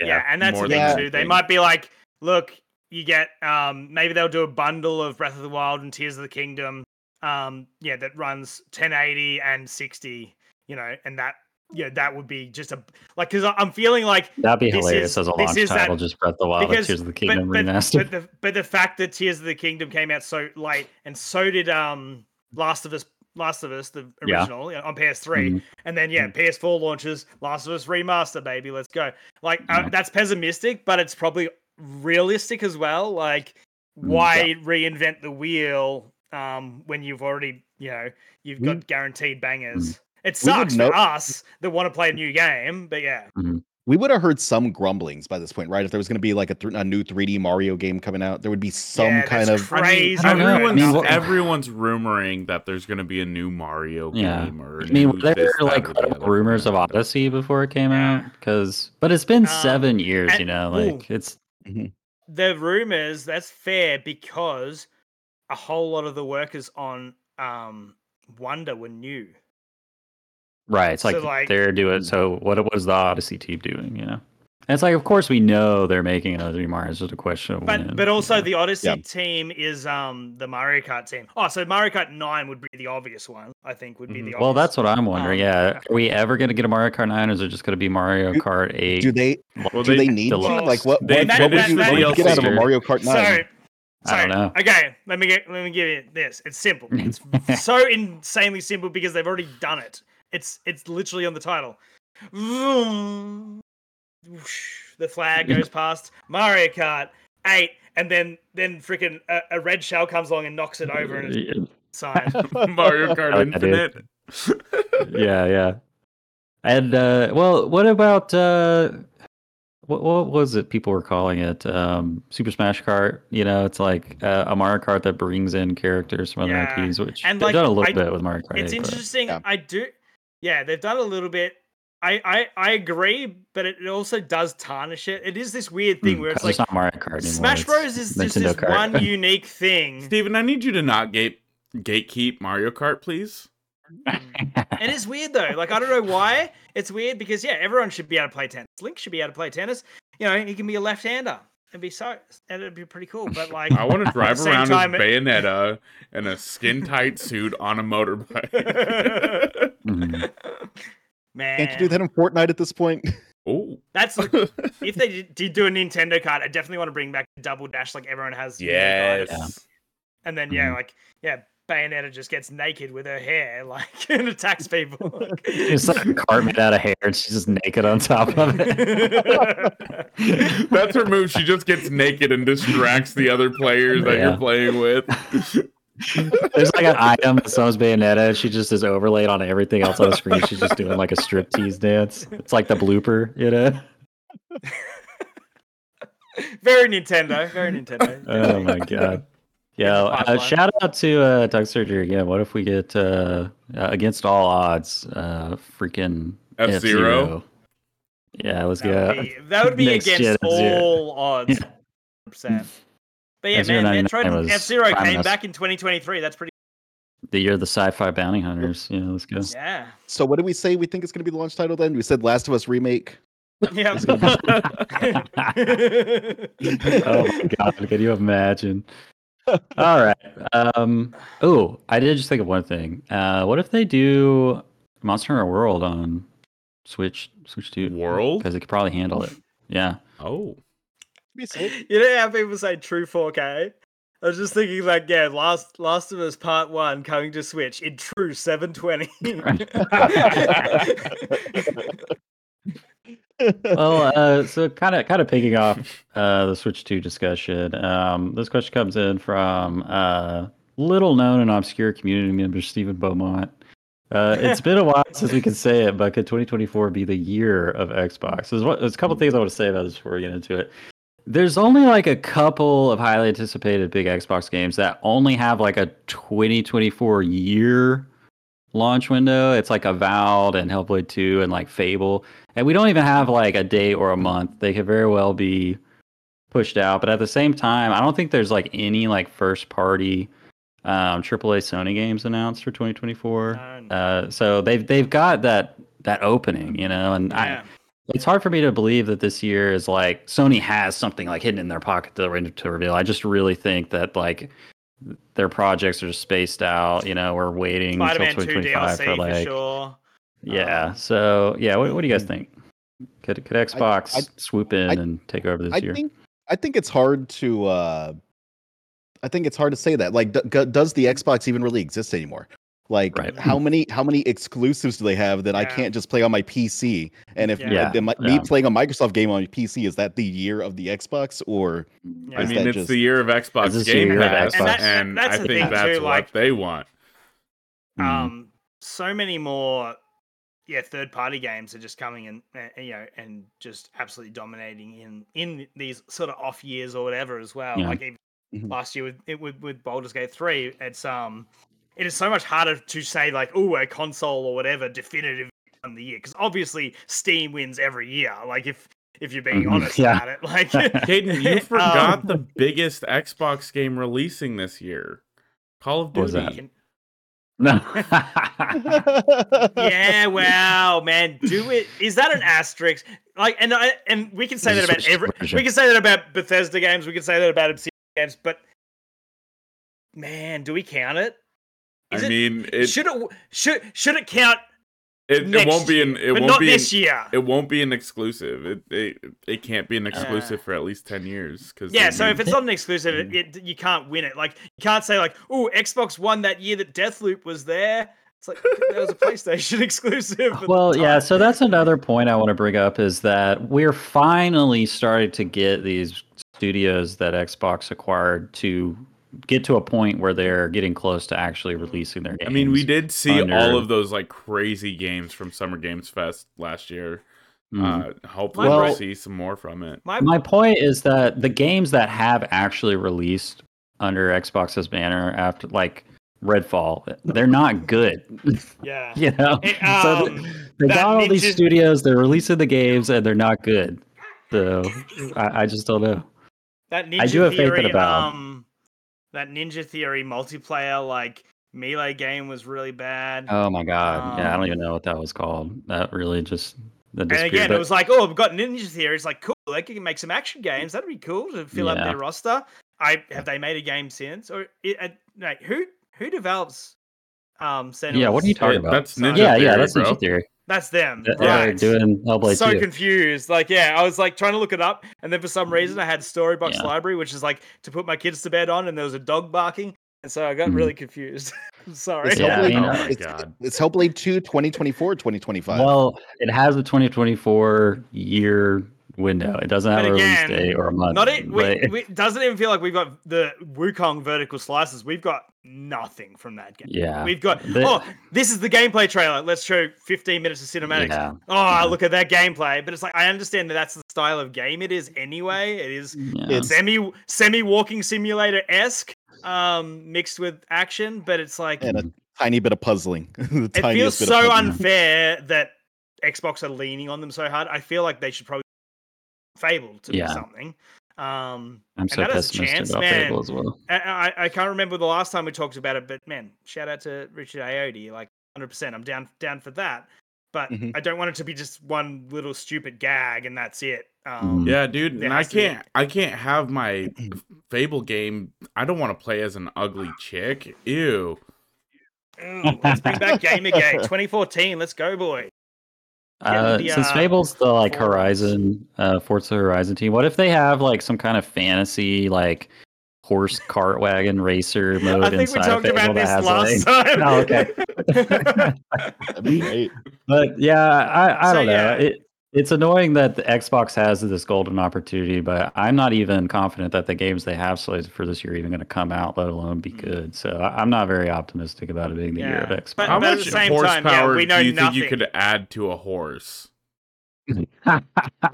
Yeah, and that's the thing too. They might be like, look, you get um maybe they'll do a bundle of Breath of the Wild and Tears of the Kingdom. Um, yeah, that runs 1080 and 60, you know, and that yeah, that would be just a like because I'm feeling like That'd be This hilarious is- as a launch is that- title, just Breath of the Wild, because- Tears of the Kingdom but, remastered. but the but the fact that Tears of the Kingdom came out so late and so did um Last of Us Last of Us the Yeah. original you know, on PS3 Mhm. and then yeah PS4 launches Last of Us remaster baby let's go like uh, that's pessimistic but it's probably realistic as well like Mm, why reinvent the wheel um when you've already you know you've We- got guaranteed bangers it we would sucks know- for us that want to play a new game but yeah we would have heard some grumblings by this point, right? If there was going to be like a, th- a new 3D Mario game coming out, there would be some Yeah, kind of crazy. I don't know. I Everyone's, mean, everyone's rumoring that there's going to be a new Mario Yeah. game or a I mean, were there this, like the rumors of Odyssey before it came out? Because, but it's been Um, seven years, and- you know, ooh. like it's the rumors that's fair because a whole lot of the workers on um Wonder were new. right. It's So, like, like- they're doing. So what was the Odyssey team doing? You know, it's like, of course, we know they're making another new Mario. It's just a question of But when. but also you the Odyssey Yeah. team is um the Mario Kart team. Oh, so Mario Kart 9 would be the obvious one, I think would be Mhm. the obvious. well, that's what I'm wondering. Um, yeah, are we ever going to get a Mario Kart Nine, or is it just going to be Mario Do- Kart Eight? do they Well, do they- they need to? Deluxe. Like what They- what, that- what would that- you that- what would you get out of a Mario Kart 9? So I don't so, know. Okay, let me get let me give you this. It's simple. [laughs] It's so insanely simple because they've already done it. It's it's literally on the title. Vroom. Whoosh. The flag goes past Mario Kart 8 and then then freaking a, a red shell comes along and knocks it over and it's signed. [laughs] Mario Kart [laughs] like. Infinite. yeah, yeah. And uh well, what about uh what what was it people were calling it? Um Super Smash Kart, you know, it's like uh, a Mario Kart that brings in characters from other Yeah. IPs, which And, they've like, done a little I- bit with Mario Kart. It's 8, but- interesting. Yeah. I do yeah, they've done a little bit. I, I, I agree, but it also does tarnish it. It is this weird thing Mm, where it's 'cause like not Mario Kart anymore. Smash Bros is just this Kart. one [laughs] unique thing. Steven, I need you to not gate gatekeep Mario Kart, please. It is weird though. Like I don't know why. It's weird because yeah, everyone should be able to play tennis. Link should be able to play tennis. You know, he can be a left-hander and be so and it'd be pretty cool. But like I want [laughs] to drive around time, as Bayonetta in a skin tight suit on a motorbike. Mhm. [laughs] man, Can't you do that in Fortnite at this point? [laughs] oh, That's [laughs] if they did, did do a Nintendo card, I definitely want to bring back Double Dash like everyone has. you know, yes. guys. And then yeah, Mhm. like yeah, Bayonetta just gets naked with her hair, [laughs] like and attacks people. It's like a cart made out of hair and she's just naked on top of it. That's her move. She just gets naked and distracts the other players that you're playing with. There's like an item that someone's Bayonetta. She just is overlaid on everything else on the screen. She's just doing like a striptease dance. It's like the blooper, you know? very Nintendo, very Nintendo. Oh my god. Yeah, uh, shout out to uh, Doug Surgery again. What if we get uh, uh, against all odds, uh, freaking F-Zero? F-Zero? Yeah, let's That go. would be, that would be [laughs] Next against all odds. Yeah. 100%. But yeah, F-Zero man, 99 Metroid F Zero came us. back in 2023. That's pretty. The year of the sci-fi bounty hunters. Yeah, let's go. Yeah. So what did we say we think it's going to be the launch title then? We said Last of Us remake. [laughs] Yeah. [laughs] oh my god, can you imagine? All right. Um oh, I did just think of one thing. Uh what if they do Monster Hunter World on Switch Switch 2? World? Because it could probably handle it. Yeah. Oh. [laughs] Be sick. you know how people say true 4K? I was just thinking, like, yeah, Last Last of Us Part One coming to Switch in true 720. [laughs] well, uh, so kind of kind of picking off uh, the Switch 2 discussion. Um, this question comes in from uh, little known and obscure community member Stephen Beaumont. Uh, it's been a [laughs] while since we can say it, but could 2024 be the year of Xbox? There's, one- there's a couple things I want to say about this before we get into it. There's only like a couple of highly anticipated big Xbox games that only have like a 2024 year launch window. It's like Avowed and Hellblade 2 and like Fable. And we don't even have like a day or a month. They could very well be pushed out. But at the same time, I don't think there's like any like first party um, AAA Sony games announced for 2024. No, no. Uh, so they've they've got that that opening, you know, and I, yeah. It's hard for me to believe that this year is like Sony has something like hidden in their pocket to, to reveal. I just really think that like their projects are spaced out. You know, we're waiting until Spider-Man 2 2025 DLC for for, like sure. yeah. Um, so yeah, what, what do you guys think? Could could Xbox I- swoop in I- and take over this I year? think I think it's hard to uh I think it's hard to say that. Like d- g- does the Xbox even really exist anymore? Like Right. how many how many exclusives do they have that I can't just play on my PC? And if Yeah. Yeah, uh, my- me playing a Microsoft game on my PC is that the year of the Xbox or Yeah. I mean, it's just- the year of Xbox Is Game year of Pass, Xbox? and, And that's I the think thing that's too, what like- they want. Mhm. um so many more yeah, third party games are just coming and uh, you know and just absolutely dominating in in these sort of off years or whatever as well. Yeah. Like even Mhm. last year with it with with Baldur's Gate three, it's um it is so much harder to say like oh a console or whatever definitive on the year because obviously Steam wins every year. Like if if you're being Mhm, honest yeah. about it, like [laughs] Caden, you [laughs] forgot Um, the biggest Xbox game releasing this year. Call of What was Duty. that? No. [laughs] yeah, wow, man, do it. Is that an asterisk? Like, and I and we can say There's that about every. version. We can say that about Bethesda games. We can say that about Obsidian games. But man, do we count it? I it- mean, it should it should should it count? it, it won't be an it but won't not be this an, year. it won't be an exclusive. It it, it can't be an exclusive Uh, for at least ten years. Because yeah, so if it's not an exclusive, Mm. it, it, you can't win it. Like you can't say like, "Oh, Xbox won that year that Deathloop was there." It's like [laughs] that was a PlayStation [laughs] exclusive. well, yeah. So that's another point I want to bring up is that we're finally starting to get these studios that Xbox acquired to get to a point where they're getting close to actually releasing their games. I mean, we did see under- all of those like crazy games from Summer Games Fest last year. Mm. Uh, hopefully, Well- we'll see some more from it. my My point is that the games that have actually released under Xbox's banner after like Redfall, they're not good. yeah. [laughs] you know, It, [laughs] um, th- they that got all these Ninja- studios. They're releasing the games and they're not good. So [laughs] I, I just don't know. That Ninja I do have faith in Theory, a Valve. um, that Ninja Theory multiplayer like melee game was really bad. Oh my god! yeah, I Um, don't even know what that was called. That really just that and again, but- it was like, oh, we've got Ninja Theory. It's like cool. They can make some action games. That'd be cool to fill up their roster. I have they made a game since or it, uh, no, who who develops um Senua's? yeah, what are you talking about? that's Ninja yeah, yeah, that's bro. Ninja Theory. That's them. That- They're right. doing Hellblade so 2. confused. Like, yeah, I was like trying to look it up, and then for some reason I had Storybox Yeah. Library, which is like to put my kids to bed on, and there was a dog barking, and so I got Mhm. really confused. [laughs] Sorry. It's Yeah, I Hellblade, mean, oh it's, God. it's Hellblade 2 2024 2025. Well, it has a 2024 year window. It doesn't have But a again, release date or a month. Not it. We, but- we, doesn't even feel like we've got the Wukong vertical slices. We've got nothing from that game. yeah, We've got The- oh, this is the gameplay trailer. Let's show 15 minutes of cinematics. yeah, Oh, look at that gameplay. But it's like I understand that that's the style of game it is anyway. It is yeah. Semi semi walking simulator esque, um, mixed with action. But it's like and a tiny bit of puzzling. [laughs] the it feels bit so of unfair that Xbox are leaning on them so hard. I feel like they should probably Fable to Yeah. be something. Um, I'm so that pessimistic chance, about man. Fable as well. I, I, I can't remember the last time we talked about it, but man, shout out to Richard Ayoade. Like 100%, I'm down down for that. But Mhm. I don't want it to be just one little stupid gag and that's it. Um, Mhm. Yeah, dude, and I has to be- can't I can't have my [clears throat] Fable game. I don't want to play as an ugly chick. Ew. Ooh, let's bring back Gamergate [laughs] 2014. Let's go, boy. Uh, the, since uh, Fable's the like forwards. Horizon, uh, Forza Horizon team, what if they have like some kind of fantasy like horse cart wagon racer [laughs] mode I think we inside of talked Fable about that this has last like, time. [laughs] Oh, okay. [laughs] That'd be great. But yeah, I, I So, don't know. yeah. It it's annoying that the Xbox has this golden opportunity, but I'm not even confident that the games they have slated for this year are even going to come out, let alone be good. So I, I'm not very optimistic about it being the year of Xbox. But- How but at much the same time, yeah, horsepower we know do you think you could add to a horse?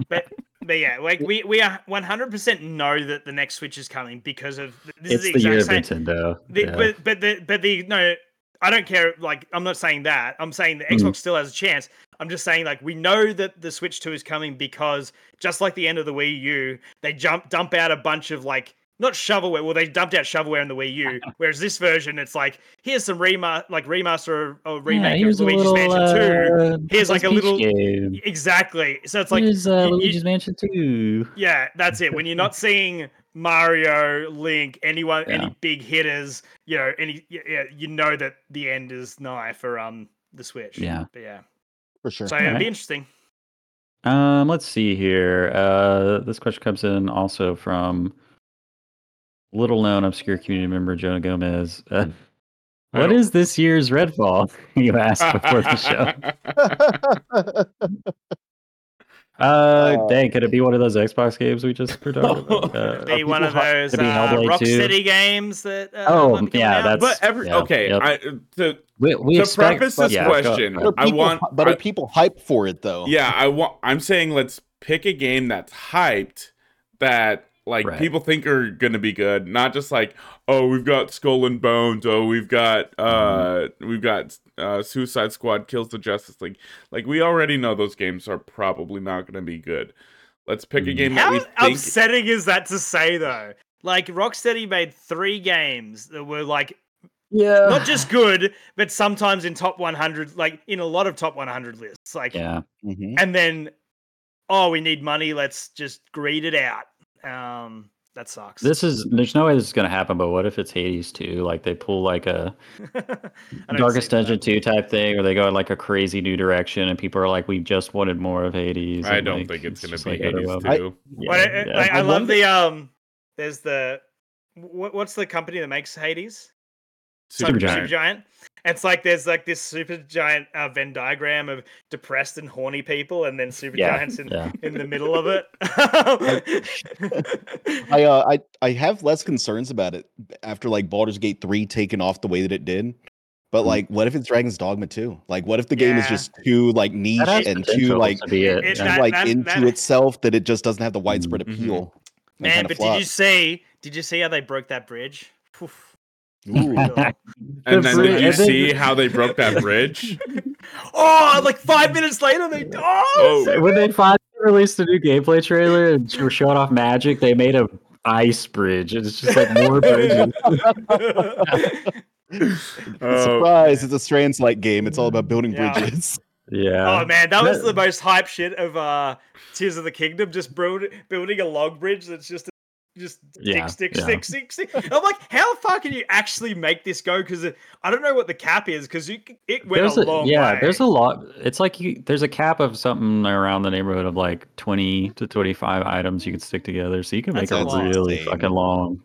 but but yeah, like we we are 100% know that the next Switch is coming because of this it's is the the year of exact same. Nintendo. The, yeah. But but the but the no, I don't care. Like I'm not saying that. I'm saying the Mhm. Xbox still has a chance. I'm just saying like we know that the Switch Two is coming because just like the end of the Wii U, they jump dump out a bunch of like not shovelware. Well, they dumped out shovelware in the Wii U. [laughs] Whereas this version, it's like here's some rema like remaster or yeah, remake here's of Luigi's little, Mansion Two. uh, Here's like a Peach little- game. Exactly. So it's like here's uh, you- Luigi's Mansion 2. yeah, that's it. When you're not [laughs] seeing Mario, Link, anyone, Yeah. any big hitters, you know, any, yeah, yeah, you know that the end is nigh for um the Switch. Yeah. but yeah. For sure. So it'd Alright. be interesting. Um, let's see here. Uh, this question comes in also from little known obscure community member Jonah Gomez. Uh, what this year's Redfall? [laughs] you asked before the show. [laughs] [laughs] Uh, Uh, dang, could it be one of those Xbox games we just put out? [laughs] Uh, Be one of those to be uh, Hellblade 2? Rocksteady games that. Uh, Oh, might be yeah, out. that's- But every yeah, okay, yep. I to we, we to expect, preface this yeah, question, But are I want but are I- people hyped for it though? Yeah, I want. I'm saying let's pick a game that's hyped that like Right. people think are gonna be good, not just like oh we've got Skull and Bones, oh we've got uh we've got uh Suicide Squad kills the Justice League. Like we already know those games are probably not gonna be good. Let's pick a Mhm. game that How we think. upsetting is that to say though? Like Rocksteady made three games that were like Yeah. not just good, but sometimes in top 100, like in a lot of top 100 lists. Like, Yeah. Mhm. and then, oh, we need money. Let's just greed it out. Um, that sucks. This is there's no way this is gonna happen, but what if it's Hades 2? Like they pull like a [laughs] don't Darkest see that. Dungeon 2 type thing, or they go in like a crazy new direction and people are like, We just wanted more of Hades. I and, don't like, think it's gonna be like, Hades overwhelming. two. Yeah, Well, I, yeah. I, I I love the um. There's the what, what's the company that makes Hades? Supergiant. Supergiant. It's like there's like this super giant uh, Venn diagram of depressed and horny people, and then Supergiants Yeah, in, yeah. in the middle of it. [laughs] I uh I I have less concerns about it after like Baldur's Gate 3 taken off the way that it did. But Mm. like what if it's Dragon's Dogma 2? Like what if the game is just too like niche and too like to it. It- yeah. that- like that- into that- itself that it just doesn't have the widespread Mhm. appeal. and Man, kinda but did you see? Did you see how they broke that bridge? Oof. Ooh. [laughs] And The then did you see how they broke that [laughs] bridge? oh, like five minutes later, they oh, Oh. when they finally released a new gameplay trailer and were showing off magic, they made a ice bridge. It's just like more [laughs] bridges. Oh, Surprise! It's a Strands like game. It's all about building Yeah. bridges. Yeah. oh man, that was the most hype shit of uh Tears of the Kingdom. Just build, building a log bridge that's just just Yeah, stick, stick, yeah. stick, stick, stick. I'm like, how far can you actually make this go? Because I don't know what the cap is. Because it went There's a a, long yeah, way. there's a lot. It's like you, there's a cap of something around the neighborhood of like 20 to 25 items you can stick together, so you can make That's it a really insane. fucking long.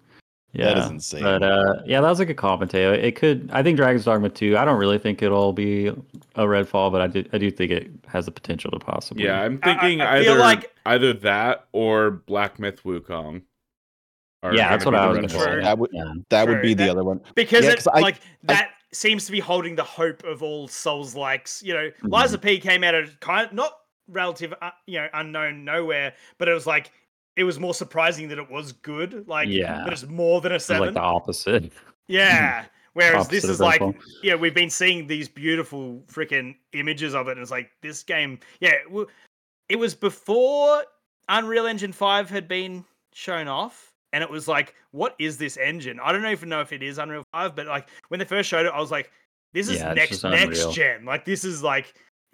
Yeah, That is insane. But uh, yeah, that was like a good call, Mateo. It could. I think Dragon's Dogma 2. I don't really think it'll be a Redfall, but I do. I do think it has the potential to possibly. yeah, I'm I- I- thinking I feel either like- either that or Black Myth Wukong. Are Yeah, that's what I was gonna say. That would Yeah. that would True, be the other one. because Yeah, it 'cause I- like I- that seems to be holding the hope of all Souls likes. You know, Mhm. Lies of P came out of kind of not relative, uh, you know, unknown nowhere, but it was like it was more surprising that it was good. Like, Yeah. that it's more than a It's like the opposite. [laughs] [laughs] yeah. Whereas this is of like, Redfall. yeah, we've been seeing these beautiful freaking images of it, and it's like this game. Yeah, it was before Unreal Engine Five had been shown off, and it was like, what is this engine? I don't even know if it is Unreal Five, but like when they first showed it, I was like, this is Yeah, next next gen. Like this is like,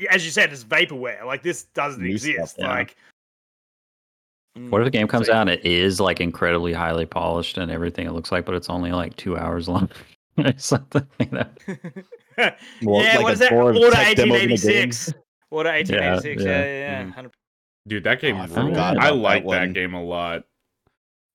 as you said, it's vaporware. Like this doesn't New stuff, exist. yeah. Like. What if a game comes So- out and it is like incredibly highly polished and everything it looks like, but it's only like two hours long [laughs] or something like that? [laughs] [laughs] Well, yeah, like what a that? tour of Order tech demos in a 1886. Order 1886. Yeah, yeah. yeah, yeah. Mhm. Dude, that game I rules. forgot I about like that that, game a lot.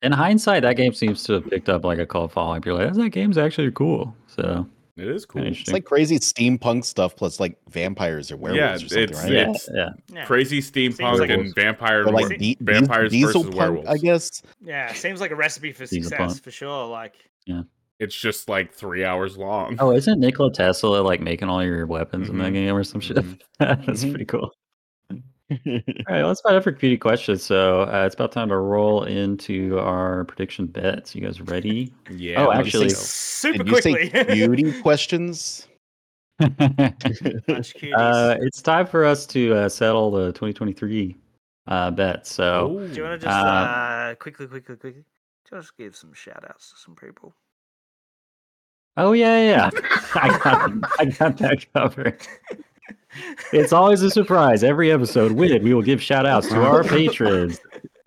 In hindsight, that game seems to have picked up like a cult following. People are like, that game's actually cool. So It is cool. It's like crazy steampunk stuff plus like vampires or werewolves or something, it's- right? yeah, it's- yeah. Yeah. Crazy steampunk like- and vampire Or like wor- di- di- vampires diesel versus punk, werewolves. I guess. Yeah, seems like a recipe for Diesel success punk. for sure. Like, yeah. It's just like three hours long. Oh, isn't Nikola Tesla like making all your weapons in that Mhm. game or some shit? Mhm. [laughs] That's Mhm. pretty cool. [laughs] All right, let's find out for community questions. So uh, it's about time to roll into our prediction bets. You guys ready? Yeah. Oh, actually- super Did you quickly. say [laughs] beauty questions? Bunch of cuties. uh, it's time for us to uh, settle the 2023 uh, bet. So Oh. Do you want to just uh, uh, quickly, quickly, quickly, just give some shout outs to some people? Oh yeah, yeah. yeah. [laughs] I got I got that covered. It's always a surprise. Every episode with it, we will give shout outs to our patrons.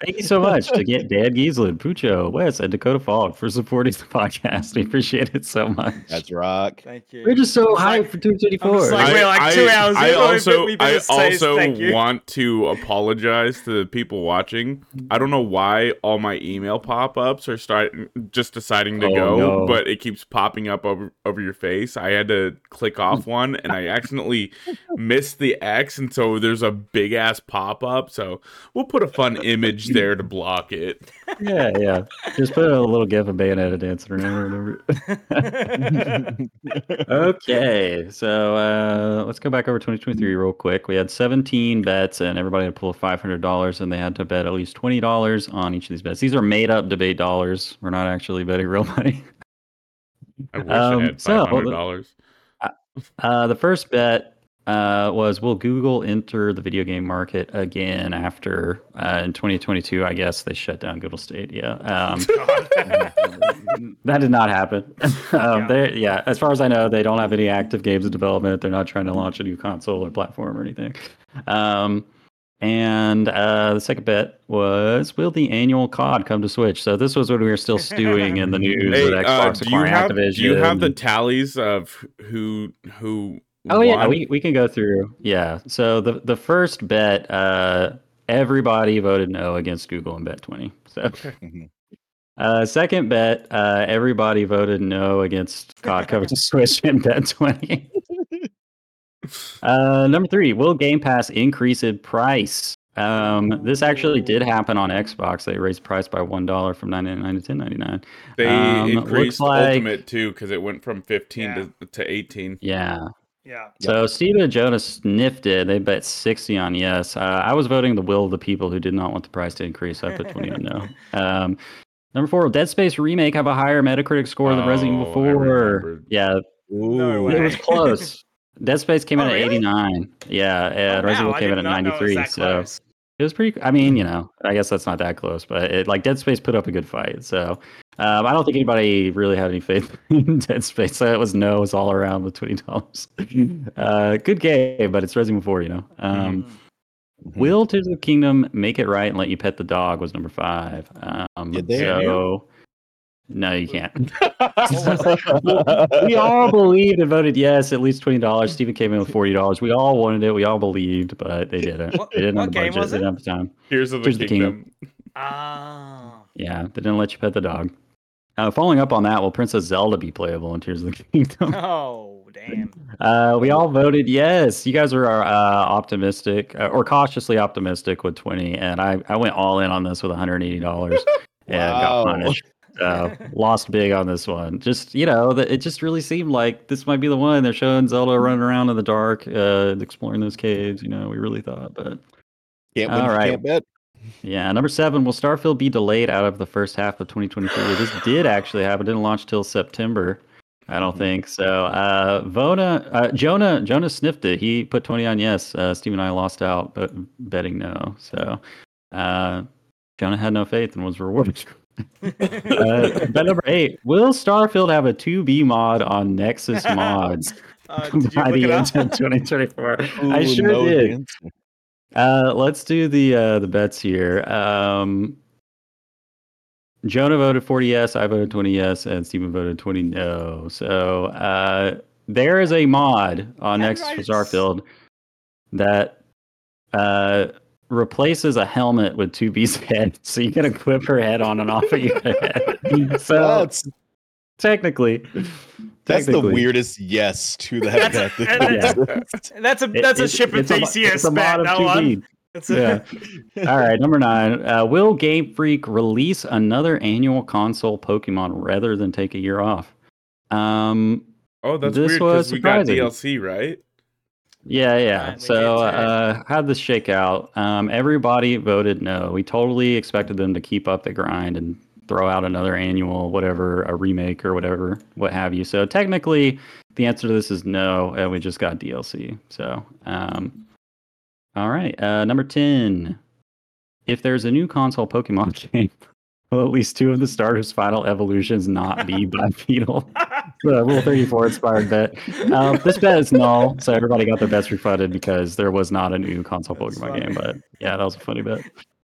Thank you so much to get Dan Giesland, Pucho, Wes, and Dakota Falk for supporting the podcast. We appreciate it so much. That's rock. Thank you. We're just so I'm hyped for 234. I'm like, we're like two hours I in, but we- also, we I also want to apologize to the people watching. I don't know why all my email pop-ups are starting just deciding to Oh, go, no. but it keeps popping up over over your face. I had to click off one, and I accidentally missed the X, and so there's a big ass pop-up. So we'll put a fun image there to block it. [laughs] yeah, yeah. Just put a little gif of Bayonetta dancing around or whatever. [laughs] okay, so uh, let's go back over 2023 real quick. We had 17 bets, and everybody had to pull $500, and they had to bet at least $20 on each of these bets. These are made up debate dollars. We're not actually betting real money. I wish Um, I had so- five hundred dollars. Uh, the first bet uh, was Will Google enter the video game market again after uh, in 2022? I guess they shut down Google Stadia. Um, [laughs] [laughs] that did not happen. [laughs] um, Yeah. yeah, as far as I know, they don't have any active games in development. They're not trying to launch a new console or platform or anything. Um, and uh, the second bet was Will the annual COD come to Switch? So this was when we were still stewing in the news Hey, with uh, Xbox do you have Activision. do you have the tallies of who who? Oh yeah, we, we can go through. Yeah. So the the first bet, uh, everybody voted no against Google and Bet twenty. So [laughs] Mhm. uh, second bet, uh, everybody voted no against COD coverage [laughs] Switch and Bet twenty. [laughs] Uh, number three, will Game Pass increase in price? Um, this actually did happen on Xbox. They raised the price by one dollar from nine ninety nine to ten ninety nine. They Um, looks increased like- Ultimate too because it went from fifteen to, to eighteen. Yeah. Yeah. So Steven and Jonah sniffed it. They bet 60 on yes. Uh, I was voting the will of the people who did not want the price to increase. I put 20 on no. [laughs] Um, number four, Dead Space Remake have a higher Metacritic score than Resident Evil Oh, 4? remembered. Yeah, No it was close. Dead Space came [laughs] Oh, in at really? 89. Yeah, and Oh, Resident Evil I came in did at not know it was 93. So close. It was pretty. I mean, you know, I guess that's not that close, but it like Dead Space put up a good fight. So um, I don't think anybody really had any faith [laughs] in Dead Space. So it was no's all around with twenty dollars. [laughs] uh, good game, but it's Resident Evil 4, you know. Um, Mhm. Will Tears of the Kingdom make it right and let you pet the dog was number five. Um, they? so no, you can't. [laughs] we all believed and voted yes, at least twenty dollars. Stephen came in with forty dollars. We all wanted it. We all believed, but they didn't. What- they didn't what have the game budget. was They it? didn't have the time. Here's of the Tears of the kingdom. Ah. Yeah, they didn't let you pet the dog. Uh, following up on that, will Princess Zelda be playable in Tears of the Kingdom? [laughs] Oh, damn. Uh, we all voted yes. You guys were uh, optimistic uh, or cautiously optimistic with 20, and I, I went all in on this with $180 and Wow. got punished. Uh, [laughs] lost big on this one. Just, you know, the, it just really seemed like this might be the one. They're showing Zelda running around in the dark, uh, exploring those caves. You know, we really thought, but Can't win, All right. can't bet. yeah, number seven, will Starfield be delayed out of the first half of 2023? this did actually happen. It didn't launch till September. I don't Mhm. think so. Uh, Vona, uh, Jonah, Jonah sniffed it. He put 20 on yes. Uh, Steve and I lost out, but betting no. So, uh, Jonah had no faith and was rewarded. [laughs] [laughs] uh, bet number eight, will Starfield have a 2B mod on Nexus [laughs] mods Uh, [laughs] by the end of 2024? I sure no did. Uh, let's do the uh, the bets here. Um, Jonah voted 40 yes, I voted 20 yes, and Steven voted 20 no. So uh, there is a mod on How Nexus did I for Starfield that uh, replaces a helmet with 2B's head. So you can equip her head on and off of your head. [laughs] so That's technically, that's the weirdest yes to that That's- bet. and that that's- exists. [laughs] That's a it- that's a it- ship it's a mo- enthusiast it's a bet. That one. 2B. A, Yeah. [laughs] All right, number nine. Uh, will Game Freak release another annual console Pokemon rather than take a year off? Um, Oh, that's This weird because we got. DLC, right? Yeah, yeah. So, uh, how'd this shake out? Um, everybody voted no. We totally expected them to keep up the grind and throw out another annual, whatever, a remake or whatever, what have you. So, technically, the answer to this is no, and we just got DLC. So, um, all right. Uh, number 10. If there's a new console Pokemon [laughs] game, will at least two of the starters' final evolutions not be [laughs] bipedal? the Rule 34 inspired bet. Um, this bet is null, so everybody got their bets refunded because there was not a new console That's Pokemon funny. game. But yeah, that was a funny bet.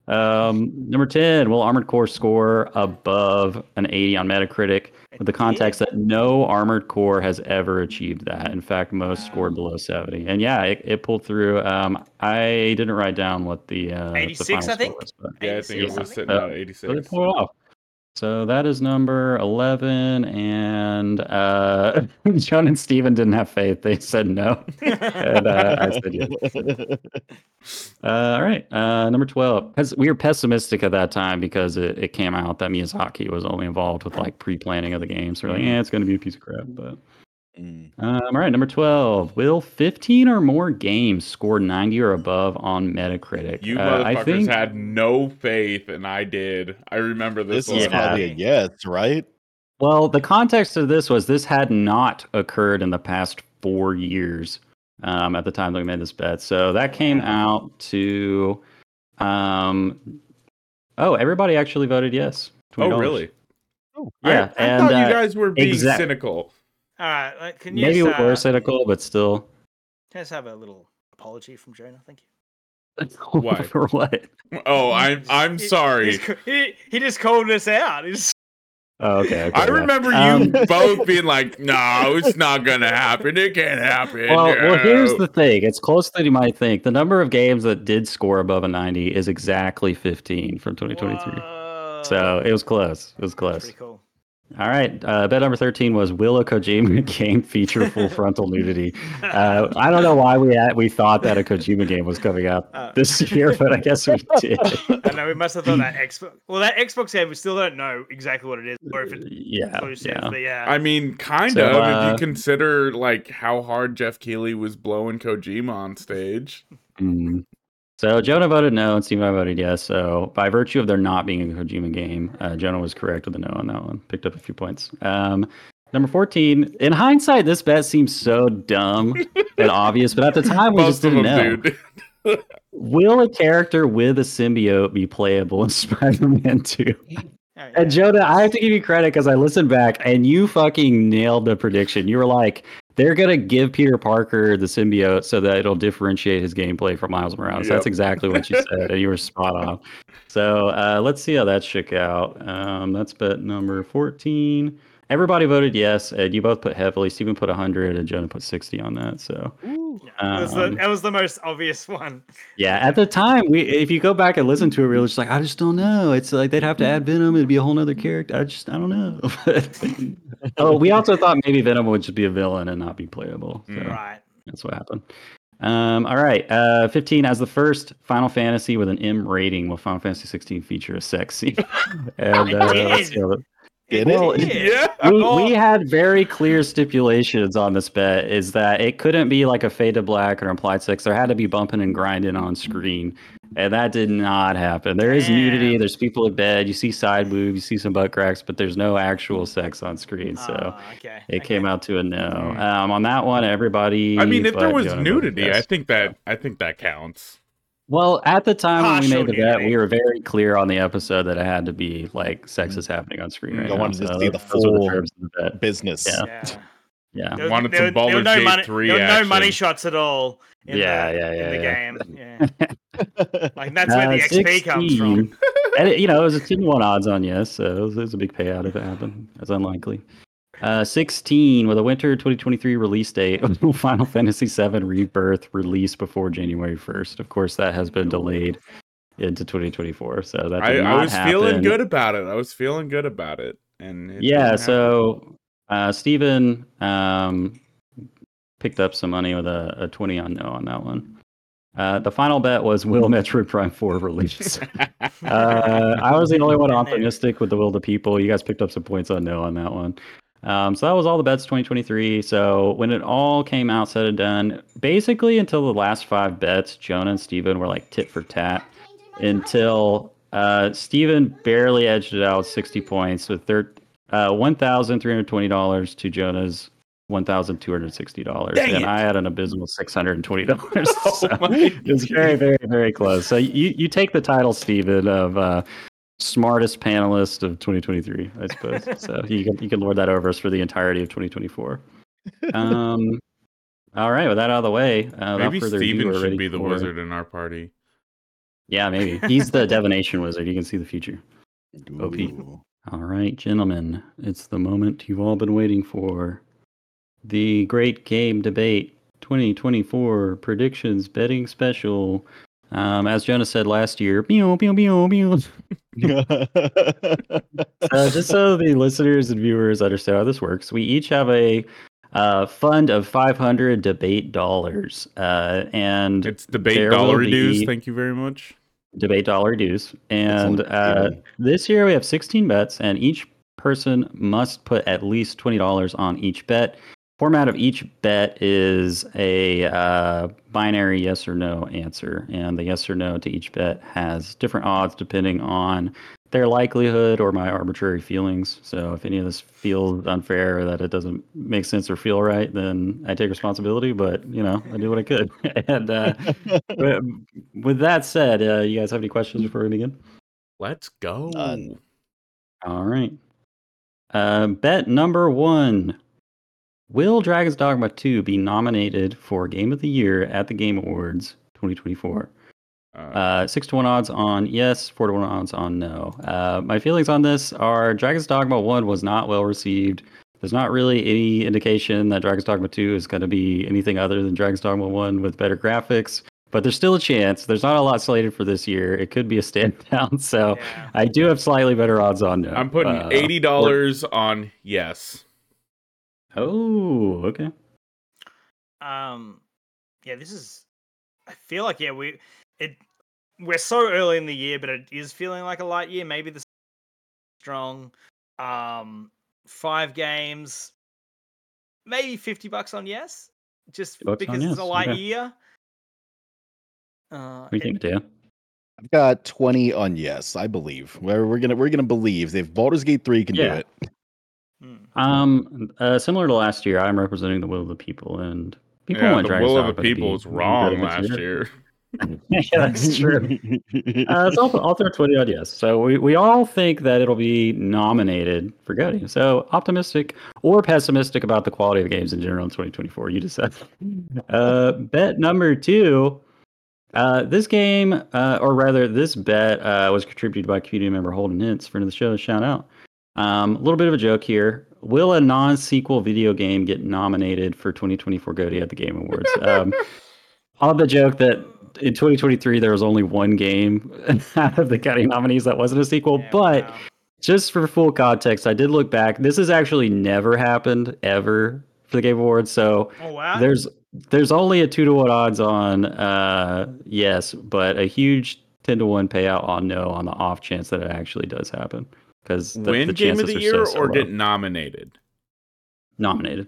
Um, number 10, will Armored Core score above an 80 on Metacritic? With the context that no Armored Core has ever achieved that. In fact, most scored below 70. And yeah, it, it pulled through. Um, I didn't write down what the uh, the 86, final I score think? was, but Yeah, I think it 86, was I sitting Uh, at so they 86. pulled off. So that is number 11. And uh, [laughs] John and Steven didn't have faith. They said no. [laughs] and uh, I said yes. Uh, all right, uh, number twelve. Because we were pessimistic at that time because it, it came out that Miyazaki was only involved with like pre-planning of the game. So we're like, yeah, it's going to be a piece of crap. But Mm. um, all right, number twelve. Will fifteen or more games score ninety or above on Metacritic? You Uh, motherfuckers I think had no faith, and I did. I remember this, This is. Yeah. probably a yes, right? Well, the context of this was this had not occurred in the past four years um, at the time that we made this bet. So that came out to, um, oh, everybody actually voted yes. Oh, $20. really? Oh, yeah, I, I and thought uh, you guys were being exact- cynical. All right, like, can you maybe just, we uh, were cynical, but still. Can I just have a little apology from Jonah? Thank you. [laughs] Why? For what? Oh, I'm I'm He- sorry. He, he just called us out. He's Oh, okay. okay I yeah. remember you Um, [laughs] both [laughs] being like, "No, it's not gonna happen. It can't happen." Well, well, here's the thing. It's closer than you might think. The number of games that did score above a 90 is exactly 15 from 2023. So it was close. It was That's close. pretty cool. All right. Uh, bet number 13 was Will a Kojima [laughs] game feature full [laughs] frontal nudity? Uh, I don't know why we had, we thought that a Kojima game was coming out Uh, this year, but I guess we [laughs] did. I know we must have thought that Xbox. Well, that Xbox game, we still don't know exactly what it is, or if it's yeah. Yeah. But yeah, I mean, kind So, of. if uh, you consider like how hard Geoff Keighley was blowing Kojima on stage. Mm. So Jonah voted no, and Steve and I voted yes. So by virtue of there not being a Kojima game, uh, Jonah was correct with a no on that one. Picked up a few points. Um, number fourteen. In hindsight, this bet seems so dumb [laughs] and obvious, but at the time we just Most of didn't them, know. [laughs] Will a character with a symbiote be playable in [laughs] Spider-Man Two? Oh, yeah. And Jonah, I have to give you credit because I listened back and you fucking nailed the prediction. You were like, they're gonna give Peter Parker the symbiote so that it'll differentiate his gameplay from Miles Morales. That's exactly what you [laughs] said, and you were spot on. So uh, let's see how that shook out. Um, that's bet number fourteen. Everybody voted yes, and you both put heavily. Steven put hundred, and Jonah put sixty on that. So that, was the, um, that was the most obvious one. yeah, at the time, we if you go back and listen to it, we were just like, I just don't know. It's like they'd have to add Venom; it'd be a whole nother character. I just, I don't know. [laughs] [laughs] oh, we also thought maybe Venom would just be a villain and not be playable. So Mm. Right. that's what happened. Um, all right, uh, fifteen as the first Final Fantasy with an M rating. Will Final Fantasy sixteen feature a sex scene? [laughs] and It uh, did. let's see how that- Did Well, it? yeah. we, Oh. we had very clear stipulations on this bet is that it couldn't be like a fade to black or implied sex there had to be bumping and grinding on screen and that did not happen there is nudity there's people in bed you see side boobs you see some butt cracks but there's no actual sex on screen so Ah, okay. it okay. came out to a no Mm. um, on that one everybody I mean, if there was nudity, I think that I think that counts. Well at the time when we made the bet we were very clear on the episode that it had to be like sex is happening on screen right I now, wanted to so see the those were full- terms of the bet Business. Yeah. Yeah. yeah There, Wanted there, some there Baldur's were no Gate money, 3 there were no money action. shots at all. In Yeah, the, yeah, in yeah, the yeah. game. Yeah. [laughs] Like that's where Uh, the XP comes from. 16. and it, you know, it was a two to one odds on yes, so it was, it was a big payout if it happened. That's unlikely. Uh, 16 with a winter 2023 release date. Of [laughs] Final Fantasy VII Rebirth release before January 1st. Of course, that has been delayed into 2024. So that I, did I not was happen. feeling good about it. I was feeling good about it, and it Yeah, so uh, Steven um, picked up some money with a, a 20 on no on that one. Uh, the final bet was Will Metroid Prime 4 release. [laughs] uh, I was the only one optimistic with the will of the people. You guys picked up some points on no on that one. Um, so that was all the bets 2023. So when it all came out, said and done, basically until the last five bets, Jonah and Steven were like tit for tat until uh, Steven barely edged it out 60 points with thir- uh, $1,320 to Jonah's $1,260. And it. I had an abysmal $620. [laughs] Oh [laughs] so it was very, very, very close. So you, you take the title, Stephen, of uh, smartest panelist of 2023, I suppose. [laughs] so you can, you can lord that over us for the entirety of 2024. Um, [laughs] all right, with that out of the way, uh, Maybe without further Steven should ready be the for- wizard in our party. Yeah, maybe. He's the divination wizard. You can see the future. OP. All right, gentlemen, it's the moment you've all been waiting for. The Great Game Debate 2024 Predictions Betting Special. Um, as Jonah said last year. Uh, [laughs] just so the listeners and viewers understand how this works, we each have a uh, fund of 500 debate dollars. Uh, and It's debate dollar will dues. Thank you very much. debate dollar dues. And uh, this year we have 16 bets, and each person must put at least $20 on each bet. Format of each bet is a uh, binary yes or no answer, and the yes or no to each bet has different odds depending on their likelihood or my arbitrary feelings. So if any of this feels unfair or that it doesn't make sense or feel right, then I take responsibility. But you know, I do what I could. [laughs] and uh, with that said, uh, you guys have any questions before we begin? Let's go. None. All right. Uh, bet number one. Will Dragon's Dogma 2 be nominated for Game of the Year at the Game Awards 2024? Uh, Uh, six to one odds on yes, four to one odds on no. Uh, my feelings on this are Dragon's Dogma 1 was not well received. There's not really any indication that Dragon's Dogma 2 is going to be anything other than Dragon's Dogma 1 with better graphics, but there's still a chance. There's not a lot slated for this year. It could be a stand down. [laughs] So Yeah. I do have slightly better odds on no. I'm putting Uh, eighty dollars on yes. Oh, okay. Um, yeah, this is. I feel like yeah, we it we're so early in the year, but it is feeling like a light year. Maybe the strong. Um, five games, maybe fifty bucks on yes, just 50 bucks on because it's a light okay. year. Uh, What do you think, Dan? I've got 20 on yes, I believe. We're, we're gonna we're gonna believe if Baldur's Gate 3 can Yeah. do it. Hmm. Um, uh, similar to last year, I'm representing the will of the people, and people yeah, want the will of the people be was wrong last year. [laughs] yeah, that's true. Uh, so I'll, I'll throw 20 on yes. So we, we all think that it'll be nominated for GOTY. So optimistic or pessimistic about the quality of games in general in 2024. You decide. [laughs] Uh, bet number two. Uh, this game, uh, or rather, this bet uh, was contributed by community member Holden Hintz, friend of the show. Shout out. Um, a little bit of a joke here. Will a non-sequel video game get nominated for 2024 GOTY at the Game Awards? [laughs] Um, on the joke that in 2023 there was only one game [laughs] out of the GOTY nominees that wasn't a sequel, Yeah, but wow. just for full context, I did look back. This has actually never happened ever for the Game Awards. So oh wow, there's there's only a two to one odds on uh yes, but a huge ten to one payout on no on the off chance that it actually does happen because the, Win the game of the year so, so or low. get nominated? nominated.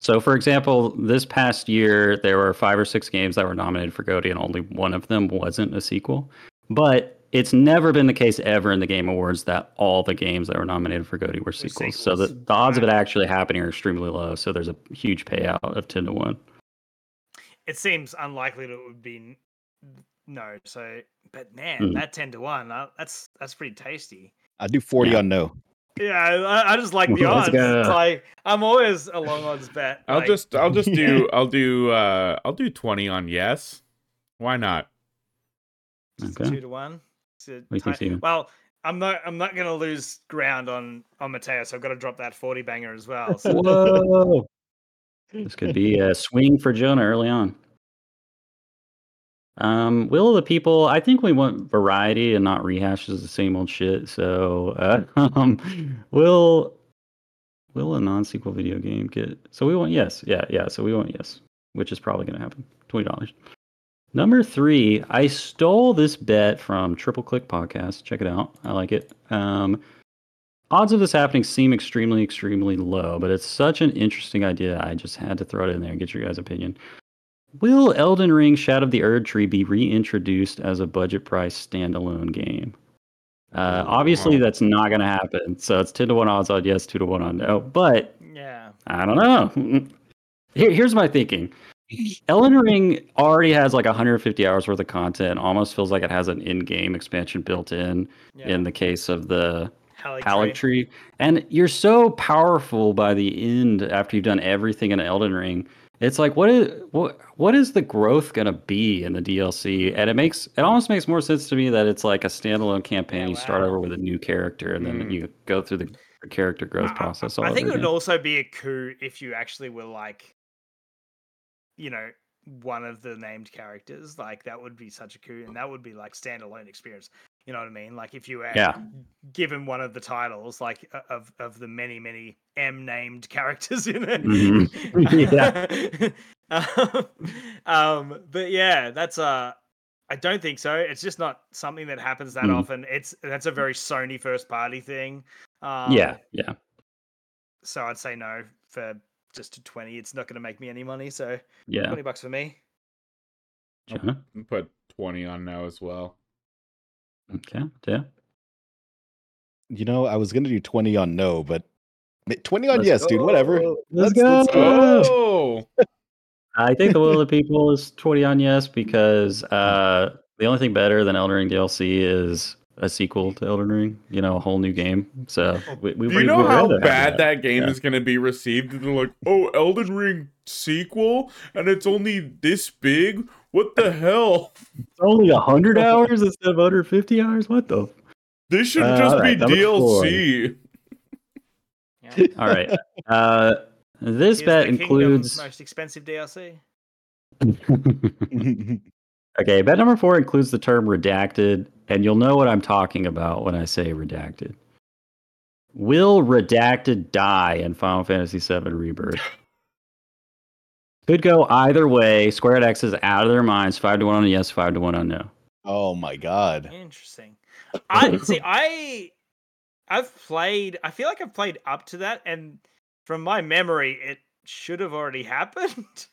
So, for example, this past year there were five or six games that were nominated for GOTY, and only one of them wasn't a sequel. But it's never been the case ever in the Game Awards that all the games that were nominated for GOTY were sequels. So the, the odds of it actually happening are extremely low. So there's a huge payout of ten to one. it seems unlikely that it would be no. So, but man, Mm. that ten to one, uh, that's that's pretty tasty. I do 40 Yeah. on no. Yeah, I, I just like [laughs] the odds. go. It's like I'm always a long odds bet. I'll like, just I'll just do [laughs] I'll do uh I'll do twenty on yes. Why not? Okay. two to one. It's a do you think, tight- Well, I'm not I'm not gonna lose ground on on Mateo, so I've got to drop that forty banger as well. So Whoa! [laughs] this could be a swing for Jonah early on. Um, will the people? I think we want variety and not rehashes the same old shit. So, uh, [laughs] um, will will a non-sequel video game get? So we want yes, yeah, yeah. So we want yes, which is probably going to happen. Twenty dollars. Number three, I stole this bet from Triple Click Podcast. Check it out. I like it. Um, odds of this happening seem extremely, extremely low, but it's such an interesting idea. I just had to throw it in there and get your guys' opinion. Will Elden Ring Shadow of the Erdtree be reintroduced as a budget price standalone game? Uh, obviously, Wow. that's not going to happen. So it's 10 to 1 odds on yes, 2 to 1 on no. But yeah, I don't know. [laughs] Here, here's my thinking. Elden Ring already has like 150 hours worth of content. Almost feels like it has an in-game expansion built in. yeah. In the case of the Haligtree. Haligtree, and you're so powerful by the end after you've done everything in Elden Ring it's like what is what what is the growth gonna be in the DLC? And it makes it almost makes more sense to me that it's like a standalone campaign. Yeah, you start over with a new character, and then Mm. you go through the, character growth I- process. I think it would also be a coup if you actually were like, you know, one of the named characters. Like that would be such a coup, and that would be like standalone experience. You know what I mean? Like if you were Yeah. given one of the titles, like of of the many many M named characters in it. [laughs] [laughs] Mhm. um, [laughs] um, but yeah, that's uh I don't think so. It's just not something that happens that Mm. often. It's that's a very Sony first party thing. Um, yeah, yeah. so I'd say no for just to 20. It's not going to make me any money. So Yeah. 20 bucks for me. Jonah? Put 20 on now as well. Okay. Yeah. You know, I was gonna do 20 on no, but 20 on Let's yes, dude. Whatever. Let's, Let's- let's go. Oh, [laughs] I think the will of the people is 20 on yes because uh, the only thing better than Elden Ring DLC is a sequel to Elden Ring. You know, a whole new game. So we, we do you we- know we'd how bad that, game Yeah. is going to be received? And they're like, oh, Elden Ring sequel, and it's only this big? What the hell? It's only 100 hours instead of 150 hours. What the? This should Uh, just alright, be. DLC. Yeah. All right. [laughs] Uh, this Here's bet the includes. most expensive DLC. [laughs] [laughs] okay, bet number four includes the term redacted, and you'll know what I'm talking about when I say redacted. Will redacted die in Final Fantasy VII Rebirth? [laughs] Could go either way. Square Enix is out of their minds. Five to one on yes, five to one on no. oh my god. Interesting. I see. I I've played. I feel like I've played up to that, and from my memory, it should have already happened.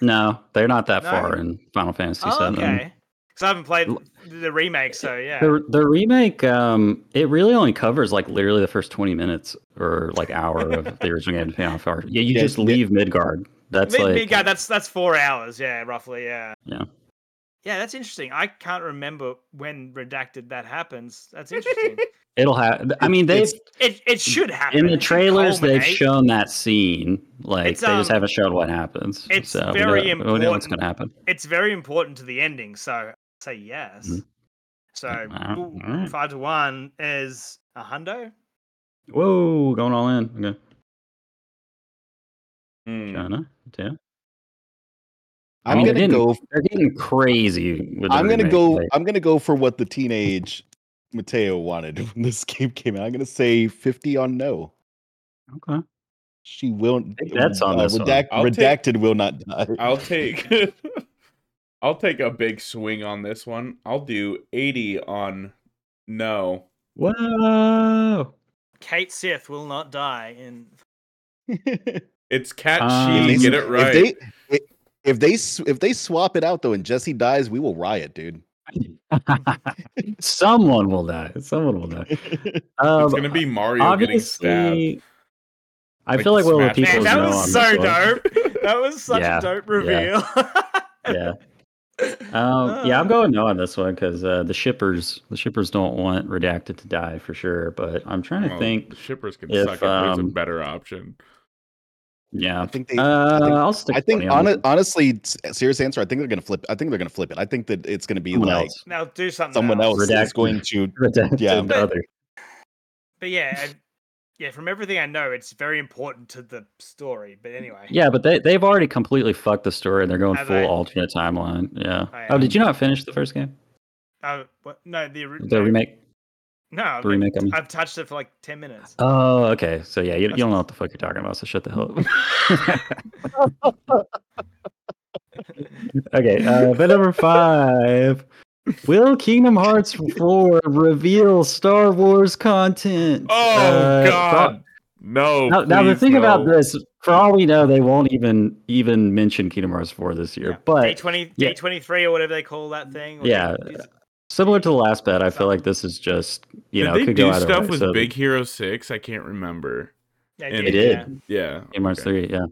No, they're not that [laughs] No? far in Final Fantasy VII. oh, okay. Because I haven't played the remake, so yeah. The the remake, um, it really only covers like literally the first twenty minutes or like hour of [laughs] the original game to pay off. Yeah, you Yeah, just yeah. leave Midgar. That's Mid- like Midgar, that's that's four hours, yeah, roughly, yeah. Yeah. Yeah, that's interesting. I can't remember when redacted that happens. That's interesting. [laughs] it'll have. I mean, they've it it should happen in the trailers they've shown that scene. Like It's, they just um, haven't shown what happens. it's so we very know, we know what's important. gonna happen. It's very important to the ending, so I'd say yes. Mhm. So Alright, ooh, alright. five to one is a hundo. Whoa, going all in. Okay, Hmm. China. Yeah. I I'm mean, gonna go They're getting crazy. With I'm gonna go like- I'm gonna go for what the teenage Mateo wanted [laughs] when this game came out. I'm gonna say 50 on no. okay. She will That's bets on uh, this redact- I'll take- redacted will not die. I'll take [laughs] [laughs] I'll take a big swing on this one. I'll do 80 on no. Whoa. Cait Sith will not die in [laughs] It's cat Um, she, If get they- it right. If they if- if they if they swap it out though and Jessie dies, we will riot, dude. [laughs] Someone will die. Someone will die. [laughs] Um, it's gonna be Mario getting stabbed. I Like feel like Will of Smash People Man, that was so this one. dope. That was such Yeah, a dope yeah. reveal. Yeah. Um, [laughs] yeah, I'm going no on this one because uh, the shippers, the shippers don't want redacted to die for sure. But I'm trying to Well, think. the shippers can if, suck it. There's a um, better option. Yeah, I think they uh, I think, I'll stick. I think 20 on hon- this honestly, s- serious answer, I think they're gonna flip I think they're gonna flip it. I think that it's gonna be Someone like else. now do something. someone else is Redacted. going to [laughs] Redacted Yeah, to but- other. But yeah, and- yeah. From everything I know, it's very important to the story. But anyway, Yeah, but they they've already completely fucked the story and they're going Have full they? alternate timeline. Yeah. Oh. Oh, did you not finish the first game? Uh, what? No, the, The no, remake. No, The remake. I mean. I've touched it for like ten minutes. Oh, okay. So yeah, you, you don't know what the fuck you're talking about. So shut the hell up. [laughs] [laughs] okay, uh, number five. Will Kingdom Hearts 4 reveal Star Wars content? Oh Uh, God, no! Now, now the please, thing about this, for all we know, they won't even even mention Kingdom Hearts 4 this year. D But twenty, yeah. D twenty three, or whatever they call that thing. Yeah, is- similar to the last bet, I feel like this is just you Did know they could do go either stuff way. with so Big Hero Six? I can't remember. yeah, They They did. yeah. Yeah, Kingdom Hearts okay. 3, yeah.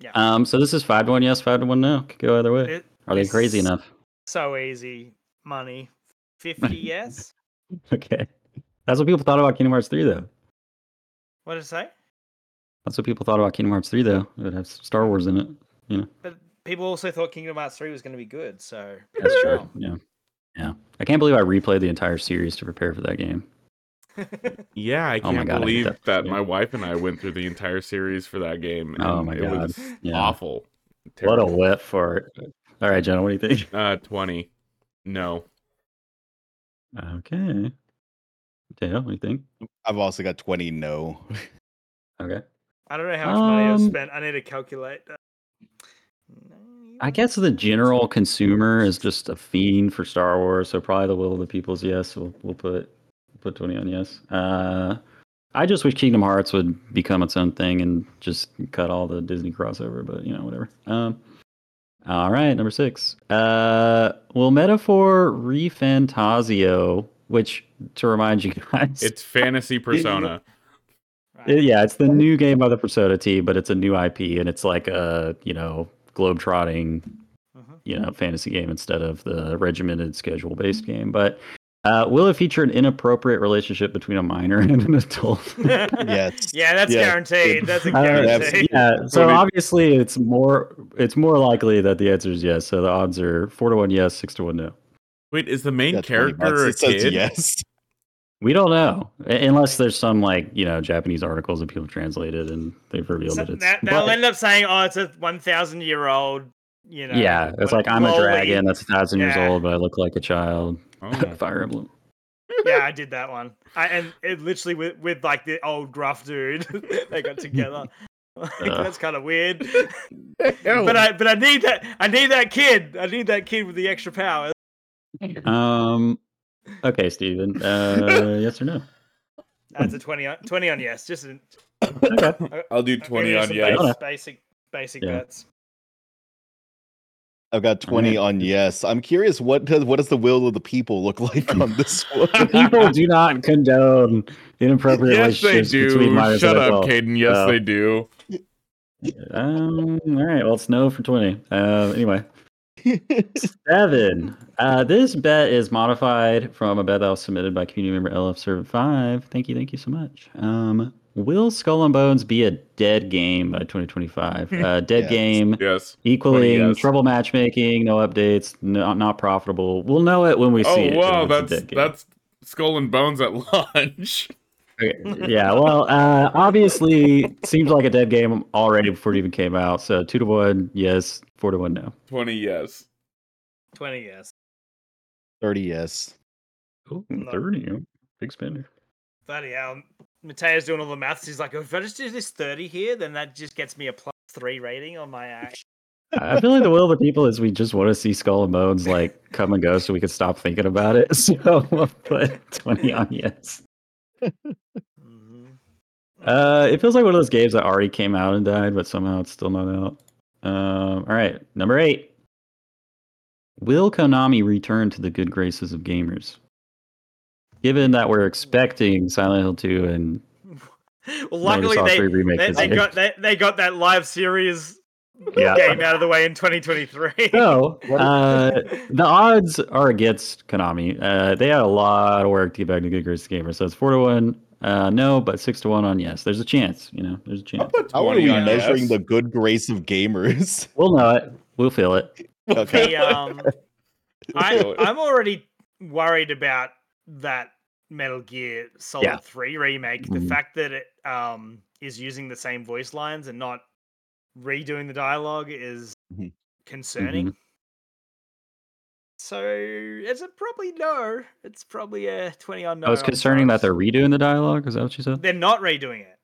Yeah. Um. So this is five to one yes, five to one no. Could go either way. It- Are they crazy enough? So easy, money. [laughs] Fifty, yes. Okay. That's what people thought about Kingdom Hearts 3, though. What did it say? That's what people thought about Kingdom Hearts 3, though. It would have Star Wars in it. You know, But people also thought Kingdom Hearts 3 was going to be good, so that's true. Yeah, yeah. I can't believe I replayed the entire series to prepare for that game. [laughs] Yeah, I Oh can't God, I believe that that, game. my wife and I went through the entire series for that game. Oh and my it God. was Yeah. awful. What a Terrible. wet fart. All right, Jenna, what do you think? Uh, twenty. No. Okay. Dale, what do you think? I've also got 20 no. [laughs] Okay. I don't know how much money I've Um, spent. I need to calculate that. I guess the general consumer is just a fiend for Star Wars, so probably the will of the people's yes. We'll we'll put put twenty on yes. Uh, I just wish Kingdom Hearts would become its own thing and just cut all the Disney crossover, but you know whatever. Um, all right, number six. Uh, will Metaphor ReFantazio, which to remind you guys, It's fantasy [laughs] persona. It- yeah, it's the new game by the Persona team, but it's a new IP and it's like a you know globetrotting Mhm. you know fantasy game instead of the regimented schedule based game but uh, will it feature an inappropriate relationship between a minor [laughs] and an adult [laughs] Yes. Yeah, that's Yeah. guaranteed. That's a [laughs] Uh, yeah so What do you- obviously it's more it's more likely that the answer is yes so the odds are four to one yes six to one no Wait, is the main Yeah, 20 bucks. character a It says kid? yes. we don't know unless there's some like you know japanese articles that people translated and they've revealed So that it's that, they'll but- end up saying, "Oh, it's a one thousand year old." You know. yeah it's like i'm a dragon that's a thousand years old but i look like a child Oh. [laughs] fire emblem yeah, I did that one. I, and it literally with, with like the old gruff dude, [laughs] they got together. [laughs] Like, Ugh. that's kind of weird. But I but I need that I need that kid. I need that kid with the extra power. um okay steven uh yes or no That's a 20 on 20 on yes. Just a, okay [coughs] I'll do I'm 20 on yes. base- Basic basic Yeah. bets. I've got 20 on yes. I'm curious what does what does the will of the people look [laughs] like on this [laughs] one? people do not condone inappropriate Yes, they relationships between do. minors Shut and up, adults. Caden. Yes, So- they do. Um, all right. Well, it's no for 20. Uh, anyway, seven. Uh, this bet is modified from a bet that was submitted by community member LF Servant 5. Thank you. Thank you so much. Um, will Skull and Bones be a dead game by 2025? Uh, [laughs] dead Yes. game Yes. equaling yes. trouble matchmaking, no updates, no, not profitable. We'll know it when we see Oh it. wow, if it's a that's that's skull and bones at lunch. Okay, [laughs] yeah, well, uh, obviously, seems like a dead game already before it even came out. So two to one, yes. Four to one, no. 20 yes. 20 yes. 30 yes. Oh, No. 30. oh, Big spender. Bloody hell. Mateo's doing all the maths. He's like, if I just do this 30 here, then that just gets me a plus three rating on my act. I feel like the will of the people is we just want to see Skull and Bones like come and go so we can stop thinking about it. [laughs] So we'll put 20 on yes. Mhm. Uh, it feels like one of those games that already came out and died, but somehow it's still not out. Um, all right, number eight. Will Konami return to the good graces of gamers? Given that we're expecting Silent Hill 2 and Well, luckily they, 3 remake they, they got they, they got that live series Yeah. game out of the way in 2023. So, [laughs] uh, the odds are against Konami. Uh, they had a lot of work to get back to good Grace of gamers. So it's four to one, uh, no, but six to one on yes. There's a chance, you know, there's a I'll chance. put How are 20 we measuring yes. the good grace of gamers? [laughs] We'll know it. We'll feel it. Okay. The, um, [laughs] I, I'm already worried about that Metal Gear Solid Yeah. 3 remake. The Mhm. fact that it um, is using the same voice lines and not redoing the dialogue is Mhm. concerning. So it's a probably no. It's probably a 20 on no. I was concerning that they're redoing the dialogue. Is that what you said? They're not redoing it.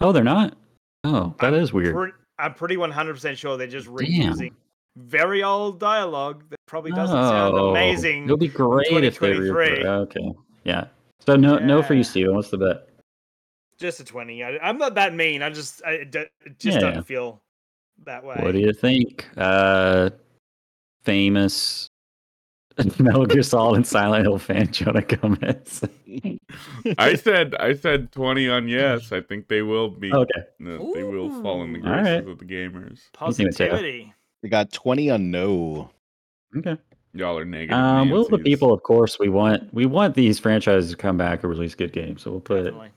Oh, they're not. Oh, that I'm is weird. Pre- I'm pretty 100% sure they're just Damn. very old dialogue that probably doesn't sound Oh, amazing. It'll be great if they re- 2023. Okay, yeah. So no, no for you, Yeah. Steven. What's the bet? Just a 20. I, I'm not that mean. I just I d- it just yeah. doesn't yeah. feel that way. What do you think? Uh, famous [laughs] Metal Gear Solid and Silent Hill fan [laughs] Jonah Gomez. I said I said 20 on yes. I think they will be okay. no, they will fall in the Ooh. graces Alright. of the gamers. think it's Mateo? Positivity. We got 20 on no. Okay. Y'all are negative. Um, will the people, of course, we want we want these franchises to come back and release good games. So we'll put Definitely.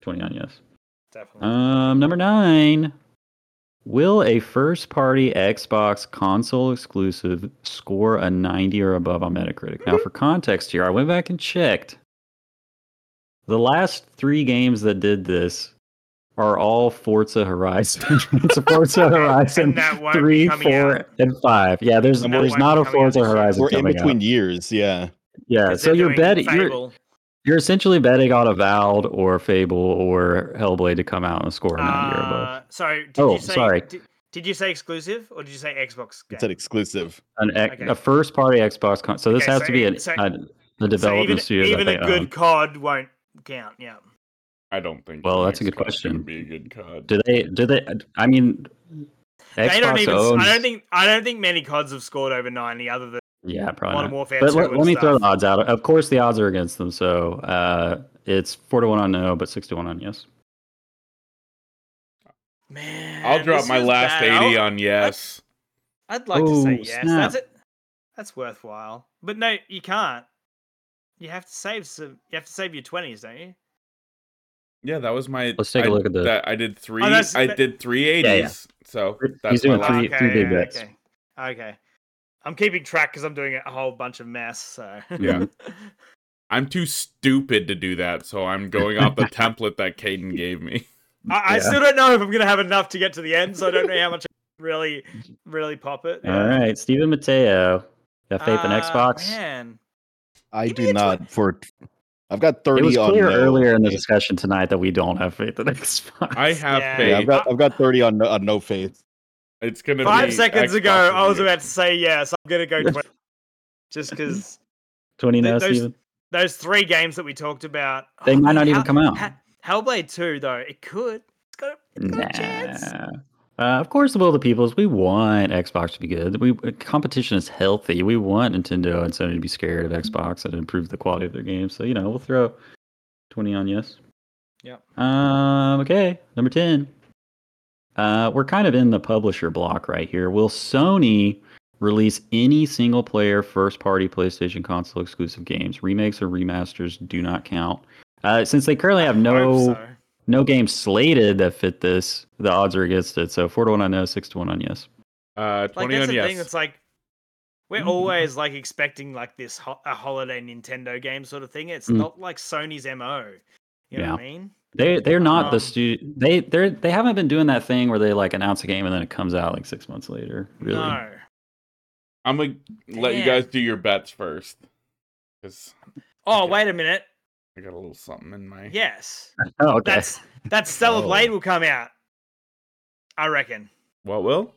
twenty on yes. Definitely. Um, number nine. Will a first party Xbox console exclusive score a 90 or above on Metacritic? Now, for context here, I went back and checked. The last three games that did this are all Forza Horizon. [laughs] it's a Forza [laughs] Horizon that won't be three, four, out. and five. Yeah, there's And there's won't a coming out Forza. Horizon We're in between out. years. Yeah. Yeah. so you're betting you're, you're essentially betting on Avowed or Fable or Hellblade to come out and score a 90 or above. Uh, sorry. Did Oh, you say, sorry. Did, did you say exclusive or did you say Xbox? It's Game? an exclusive. An ex- okay. a first party Xbox con- so this Okay, has so to be an, so- a, a development so even, studio even that a good own. COD won't count. Yeah. I don't think. Well, that's a good next COD's gonna question. Be a good COD. Do they? Do they? I mean, Xbox they don't even. owns. I don't think. I don't think many CODs have scored over ninety, other than Yeah, probably Modern not. Warfare But 2 let, let me throw the odds out. Of course, the odds are against them. So uh, it's four to one on no, but six to one on yes. man. I'll drop my last bad. eighty I'll- on yes. I'd like to say yes. snap. That's it. That's worthwhile. But no, you can't. You have to save some. You have to save your twenties, don't you? Yeah, that was my. Let's take a I- look at the- That I did three. that's- I did three Yeah, eighties. yeah. So He's doing my three- last. three big bets. Okay. Okay. I'm keeping track because I'm doing a whole bunch of mess. So Yeah. [laughs] I'm too stupid to do that, so I'm going off the [laughs] template that Caden gave me. I, I Yeah. still don't know if I'm gonna have enough to get to the end. So I don't know how much I really, really pop it. All right, Stephen Mateo. Got faith in Uh, Xbox? Man, I Give do a tw- not. For I've got thirty It was on clear no. earlier in the discussion tonight that we don't have faith in Xbox. I have Yeah. faith. Yeah, I've got I've got thirty on no, on no faith. It's gonna five be seconds Xbox ago, I was about to say yes. I'm gonna go [laughs] 20. just because [laughs] 20 now, those- Stephen. those three games that we talked about, They oh, might man, not even Hell- come out. Hellblade 2, though, it could. It's got a, it's got a chance. Uh, of course, the will of the peoples. We want Xbox to be good. We competition is healthy. We want Nintendo and Sony to be scared of Xbox and improve the quality of their games. So you know, we'll throw twenty on yes. Yep. Um. Okay. Number ten. Uh, we're kind of in the publisher block right here. Will Sony release any single player first party PlayStation console exclusive games? Remakes or remasters do not count. Uh, since they currently have no. No games slated that fit this, the odds are against it. So four to one on no, six to one on yes. Uh, Like, twenty that's on the thing. yes. It's like, we're Mm. always like expecting like this ho- a holiday Nintendo game sort of thing. It's Mm. not like Sony's MO. You know what I mean? They they're not the Um, stu They they they haven't been doing that thing where they like announce a game and then it comes out like six months later. Really? No. I'm gonna let you guys do your bets first, because Oh, Okay. wait a minute. I got a little something in my. Yes. [laughs] Oh, okay. That's that Stellar Oh. Blade will come out. I reckon. What will?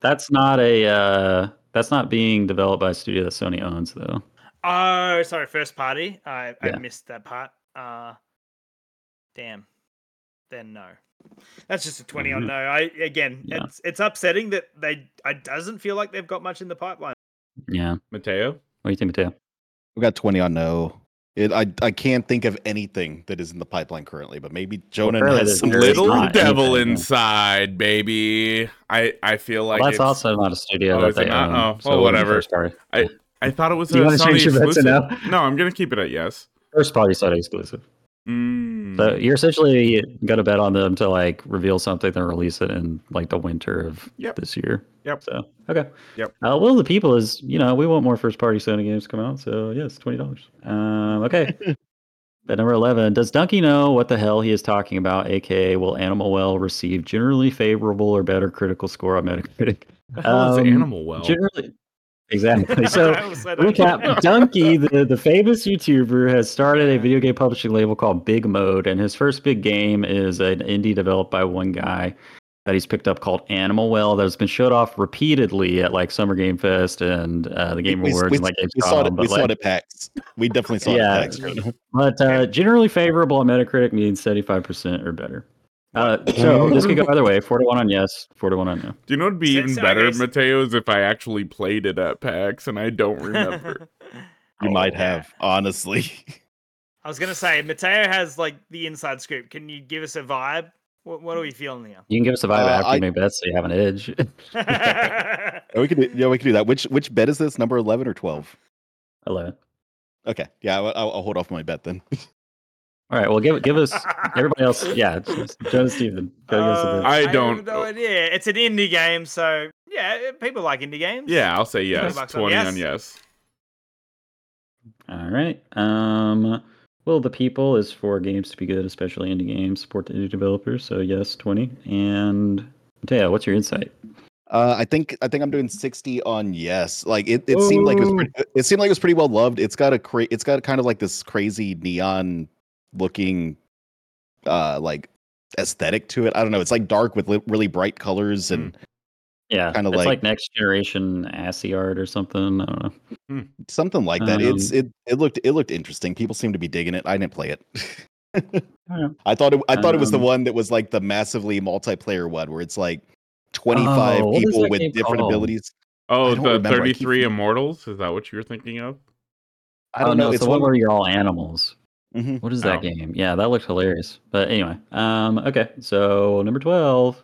That's not a uh that's not being developed by a studio that Sony owns though. Oh, sorry, first party. I, I missed that part. Uh damn. Then no. That's just a 20 on Mhm. no. I again, Yeah. it's it's upsetting that they it doesn't feel like they've got much in the pipeline. Yeah. Mateo? What do you think, Mateo? I've got twenty on no. It, I I can't think of anything that is in the pipeline currently, but maybe Jonah apparently has some Little devil anything, inside, baby. I I feel like well, that's it's- also not a studio Oh, that is it they not? own. Oh, so well, it whatever. First party. I thought it was Do you a wanna Sony change your bets to exclusive. no? No, I'm gonna keep it at yes. First party Sony exclusive. Mm. So you're essentially gonna bet on them to like reveal something and release it in like the winter of Yep. this year. Yep. So okay. Yep. Uh, will the people is you know we want more first party Sony games to come out. So yes, twenty dollars. Um, okay. [laughs] Bet number eleven. Does Dunkey know what the hell he is talking about? AKA, will Animal Well receive generally favorable or better critical score on Metacritic? the hell is um, Animal Well? Generally. Exactly. So [laughs] I almost said it. Recap: Dunkey, the, the famous YouTuber, has started a video game publishing label called Big Mode, and his first big game is an indie developed by one guy that he's picked up called Animal Well that has been showed off repeatedly at like Summer Game Fest and uh, the Game we, Awards we, and like we saw it. Gamescom, We but, saw it at PAX. We definitely saw Yeah. it at PAX. but uh, generally favorable on Metacritic means seventy five percent or better. Uh, so this could go either way: four to one on yes, four to one on no. Do you know what'd be So- even better, okay, so- Mateo, is if I actually played it at PAX and I don't remember. [laughs] You Oh, might yeah. have, honestly. [laughs] I was gonna say Mateo has like the inside scoop. Can you give us a vibe? What, what are we feeling here? You can give us a vibe Uh, after I- you make bets, so you have an edge. [laughs] Yeah, we could, do, yeah, we could do that. Which which bet is this? Number eleven or twelve? Eleven. Okay, yeah, I'll, I'll I'll hold off my bet then. All right. Well, give give us [laughs] everybody else. Yeah, Joe Steven. Go Uh, I have don't- no idea. It's an indie game, so yeah, people like indie games. Yeah, I'll say yes. bucks on 20 yes. on yes. All right. Um, well, the people is for games to be good, especially indie games. Support the indie developers. So yes, twenty. And Mateo, what's your insight? Uh, I think I think I'm doing 60 on yes. Like it, it seemed like it was pretty, it seemed like it was pretty well loved. It's got a cra- it's got kind of like this crazy neon looking uh like aesthetic to it. I don't know. It's like dark with li- really bright colors and Yeah, Kinda like- like, next generation assy art or something. I don't know. something like that. it's Um, it it looked it looked interesting. People seem to be digging it. I didn't play it. [laughs] Yeah. I thought it I thought it was the Um, one that was like the massively multiplayer one where it's like 25 Oh, people with different called? abilities. Oh, the remember. I keep 33 Immortals? Is that what you were thinking of? I don't oh, know. No, it's it's the one one where you're all animals. Mhm. What is that Oh. game? Yeah, that looked hilarious. But anyway, um, okay. So number twelve.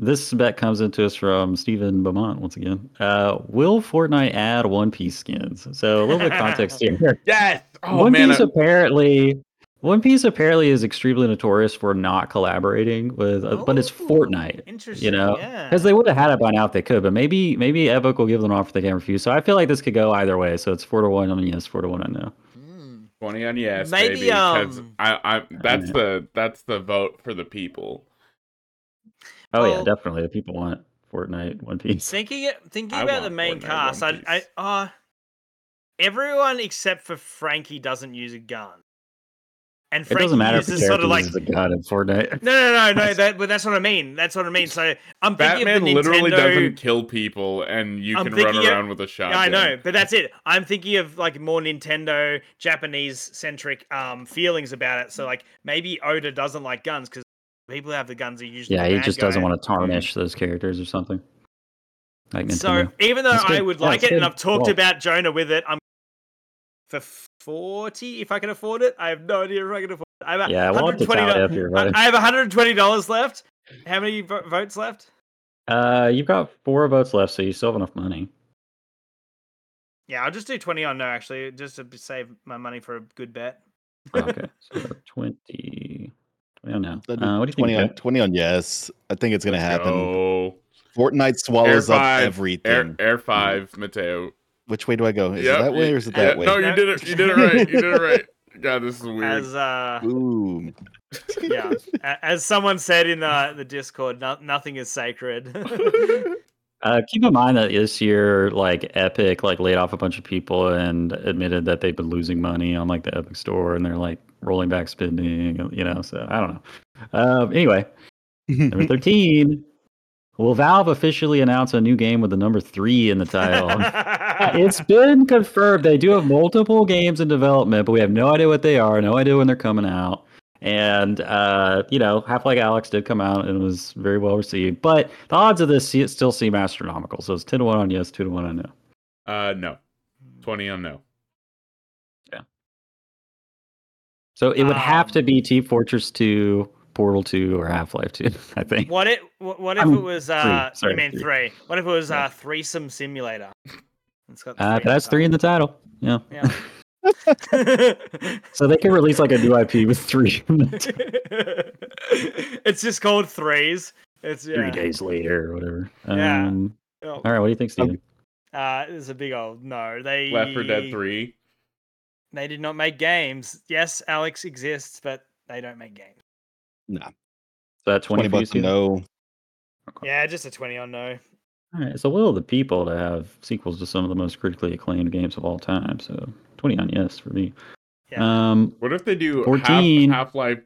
This bet comes into us from Stephen Beaumont once again. Uh, will Fortnite add One Piece skins? So a little bit of context [laughs] here. Yes. Oh One man. Piece I- apparently, One Piece apparently is extremely notorious for not collaborating with, uh, but it's Fortnite. Interesting. You know, yeah. Because they would have had it by now if they could, but maybe maybe Epic will give them an offer they can't refuse. So I feel like this could go either way. So it's four to one on yes, four to one on no. 20 on yes, Maybe, baby. 'cause um, I, I, that's the that's the vote for the people. Oh yeah, definitely. The people want Fortnite, One Piece. Thinking thinking I about the main Fortnite cast, I, One I uh everyone except for Frankie doesn't use a gun. And It doesn't matter if the uses sort of like uses a gun in Fortnite. no, no, no, no. [laughs] That, but that's what I mean. That's what I mean. So I'm thinking Batman of the literally Nintendo. doesn't kill people, and you I'm can run thinking of- around with a shotgun. Yeah, I know, but that's it. I'm thinking of like more Nintendo Japanese centric um feelings about it. So like maybe Oda doesn't like guns because people who have the guns are usually Yeah, the he bad just doesn't want to tarnish those characters or something. Like So Nintendo. even though That's I good. would Yeah, like it's it, and. I've talked Well- about Jonah with it, I'm for forty if I can afford it. I have no idea if I can afford it. I have yeah, we'll have to 120 tally up here, buddy. I have 120 dollars left. How many vo- votes left? Uh, you've got four votes left, so you still have enough money. Yeah, I'll just do 20 on no actually, just to save my money for a good bet. Okay, so [laughs] 20. 20 on now. Uh, what do you 20 think? on 20 on yes. I think it's gonna Let's happen. go. Fortnite swallows Air up everything. Air, Air five, Mateo. Which way do I go? Is Yep, it that way or is it yeah, that way? No, you did it. You did it right. You did it right. [laughs] God, this is weird. As uh, Ooh. [laughs] yeah, as someone said in uh, the Discord, no- nothing is sacred. [laughs] Uh, keep in mind that this year, like Epic, like laid off a bunch of people and admitted that they've been losing money on like the Epic Store, and they're like rolling back spending. You know, so I don't know. Um, anyway, number thirteen. Will Valve officially announce a new game with the number three in the title? [laughs] it's been confirmed they do have multiple games in development, but we have no idea what they are, no idea when they're coming out. And uh, you know, Half-Life Alyx did come out and was very well received, but the odds of this still seem astronomical. So it's ten to one on yes, two to one on no. Uh, no. 20 on no. Yeah. So it would have to Um, be Team Fortress Two, Portal Two, or Half Life Two. [laughs] I think. what it? What what if it was? Uh, sorry, you mean three. three? What if it was Yeah. uh, threesome simulator? It's got the Uh, three in the that's three in the title. Yeah. Yeah. [laughs] [laughs] So they can release like a new IP with three. it's just called threes. It's yeah. Three days later or whatever. Yeah. Um, Oh, all right. What do you think, Steven? Uh, it's a big old no. They Left 4 Dead 3. They did not make games. Yes, Alyx exists, but they don't make games. Nah. So that 20, 20 bucks Steven? no. Yeah, just a twenty on no. All right, so will of the people to have sequels to some of the most critically acclaimed games of all time. So twenty on yes for me. Yeah. Um, What if they do 14. Half Life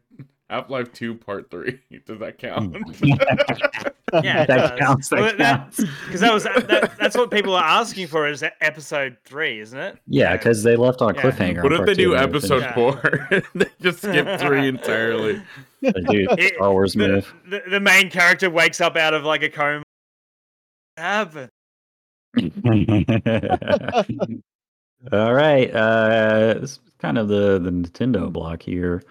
Half Life 2 Part 3? [laughs] Does that count? [laughs] [laughs] Yeah, it that does. counts. That Well, that- counts. Because that was that, that's what people are asking for is episode three, isn't it? Yeah, because they left on a Yeah. cliffhanger. what if they do episode 4? they just skip 3 entirely. finished it. Dude, It- Star Wars the, move. the, the main character wakes up out of like a coma. What happened? All right. Uh, this is kind of the, the Nintendo block here.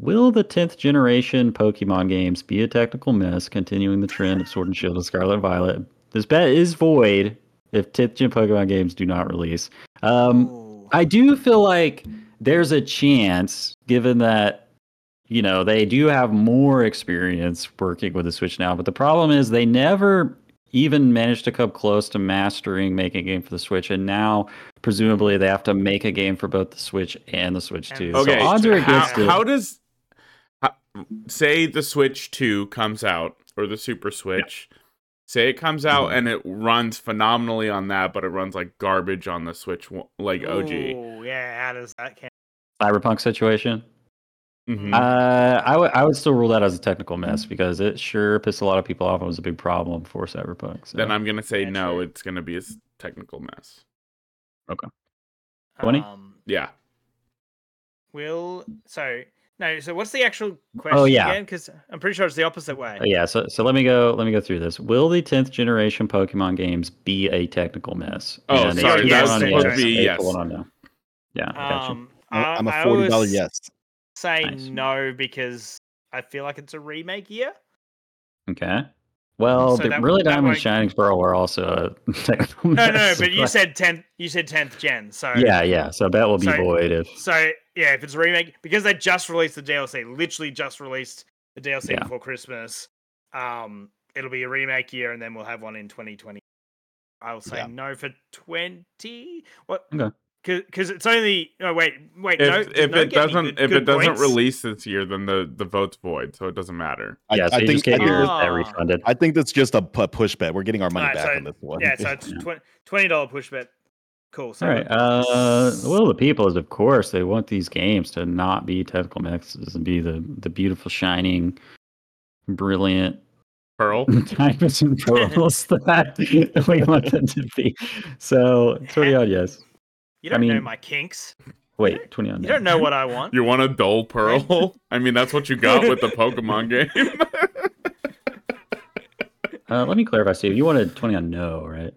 Will the 10th generation Pokemon games be a technical mess, continuing the trend of Sword and Shield and Scarlet and Violet? This bet is void if 10th gen Pokemon games do not release. Um, I do feel like there's a chance, given that you know they do have more experience working with the Switch now, but the problem is they never even managed to come close to mastering making a game for the Switch, and now presumably they have to make a game for both the Switch and the Switch 2. Okay, so odds are how, it. how does how, say the Switch 2 comes out or the Super Switch? Say it comes out Mhm. and it runs phenomenally on that, but it runs like garbage on the Switch like OG. Ooh, yeah, how does that count? cyberpunk situation. Mhm. Uh, I would I would still rule that as a technical mess because it sure pissed a lot of people off and was a big problem for Cyberpunk. So. then I'm gonna say Yeah, no. true. It's gonna be a technical mess. Okay. 20? Um, Yeah. will so no. So what's the actual question Oh, yeah. again? Because I'm pretty sure it's the opposite way. Uh, yeah, so so let me go let me go through this. Will the tenth generation Pokemon games be a technical mess? Oh, And sorry, HP that's on supposed yes, to be yes. one on no. Yeah, I gotcha. Um, I- I'm a forty dollar yes. Say Nice. no because I feel like it's a remake year. Okay. Well, So the that- really Diamond won't- Shining Pearl were also a [laughs] technical No, no, mess. but you said tenth. You said tenth gen. So yeah, yeah. So that will be So- void if So yeah, if it's a remake, because they just released the DLC, literally just released the DLC Yeah. before Christmas. Um, it'll be a remake year, and then we'll have one in 2020. I will say Yeah. no for 20. What? Okay. Because it's only. Oh wait, wait. If no, if no, it doesn't good- if good it doesn't points. release this year, then the the vote's void, so it doesn't matter. I, yeah, so I think just get I, your think Ah. refunded. I think that's just a pu- push bet. We're getting our money Alright, back so- on this one. yeah, so it's Yeah. [laughs] twen- twenty dollar push bet. Cool. So All right. Uh, the will of the people is, of course, they want these games to not be technical mixes and be the the beautiful, shining, brilliant Pearl. [laughs] diamonds and pearls [laughs] that we want them to be. So twenty odd yes. you don't know mean- my kinks. Wait, twenty odd. You don't know what I want. You want a dull pearl? I mean, that's what you got with the [laughs] Pokemon game. Uh, let me clarify, Steve. You wanted twenty on no, right?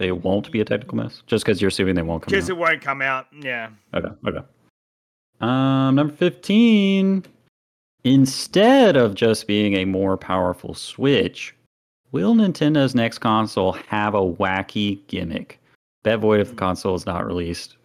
They won't be a technical mess, just because you're assuming they won't come Because out. it won't come out. Yeah. Okay, okay. Um, number 15. Instead of just being a more powerful Switch, will Nintendo's next console have a wacky gimmick? Bet void if the console is not released.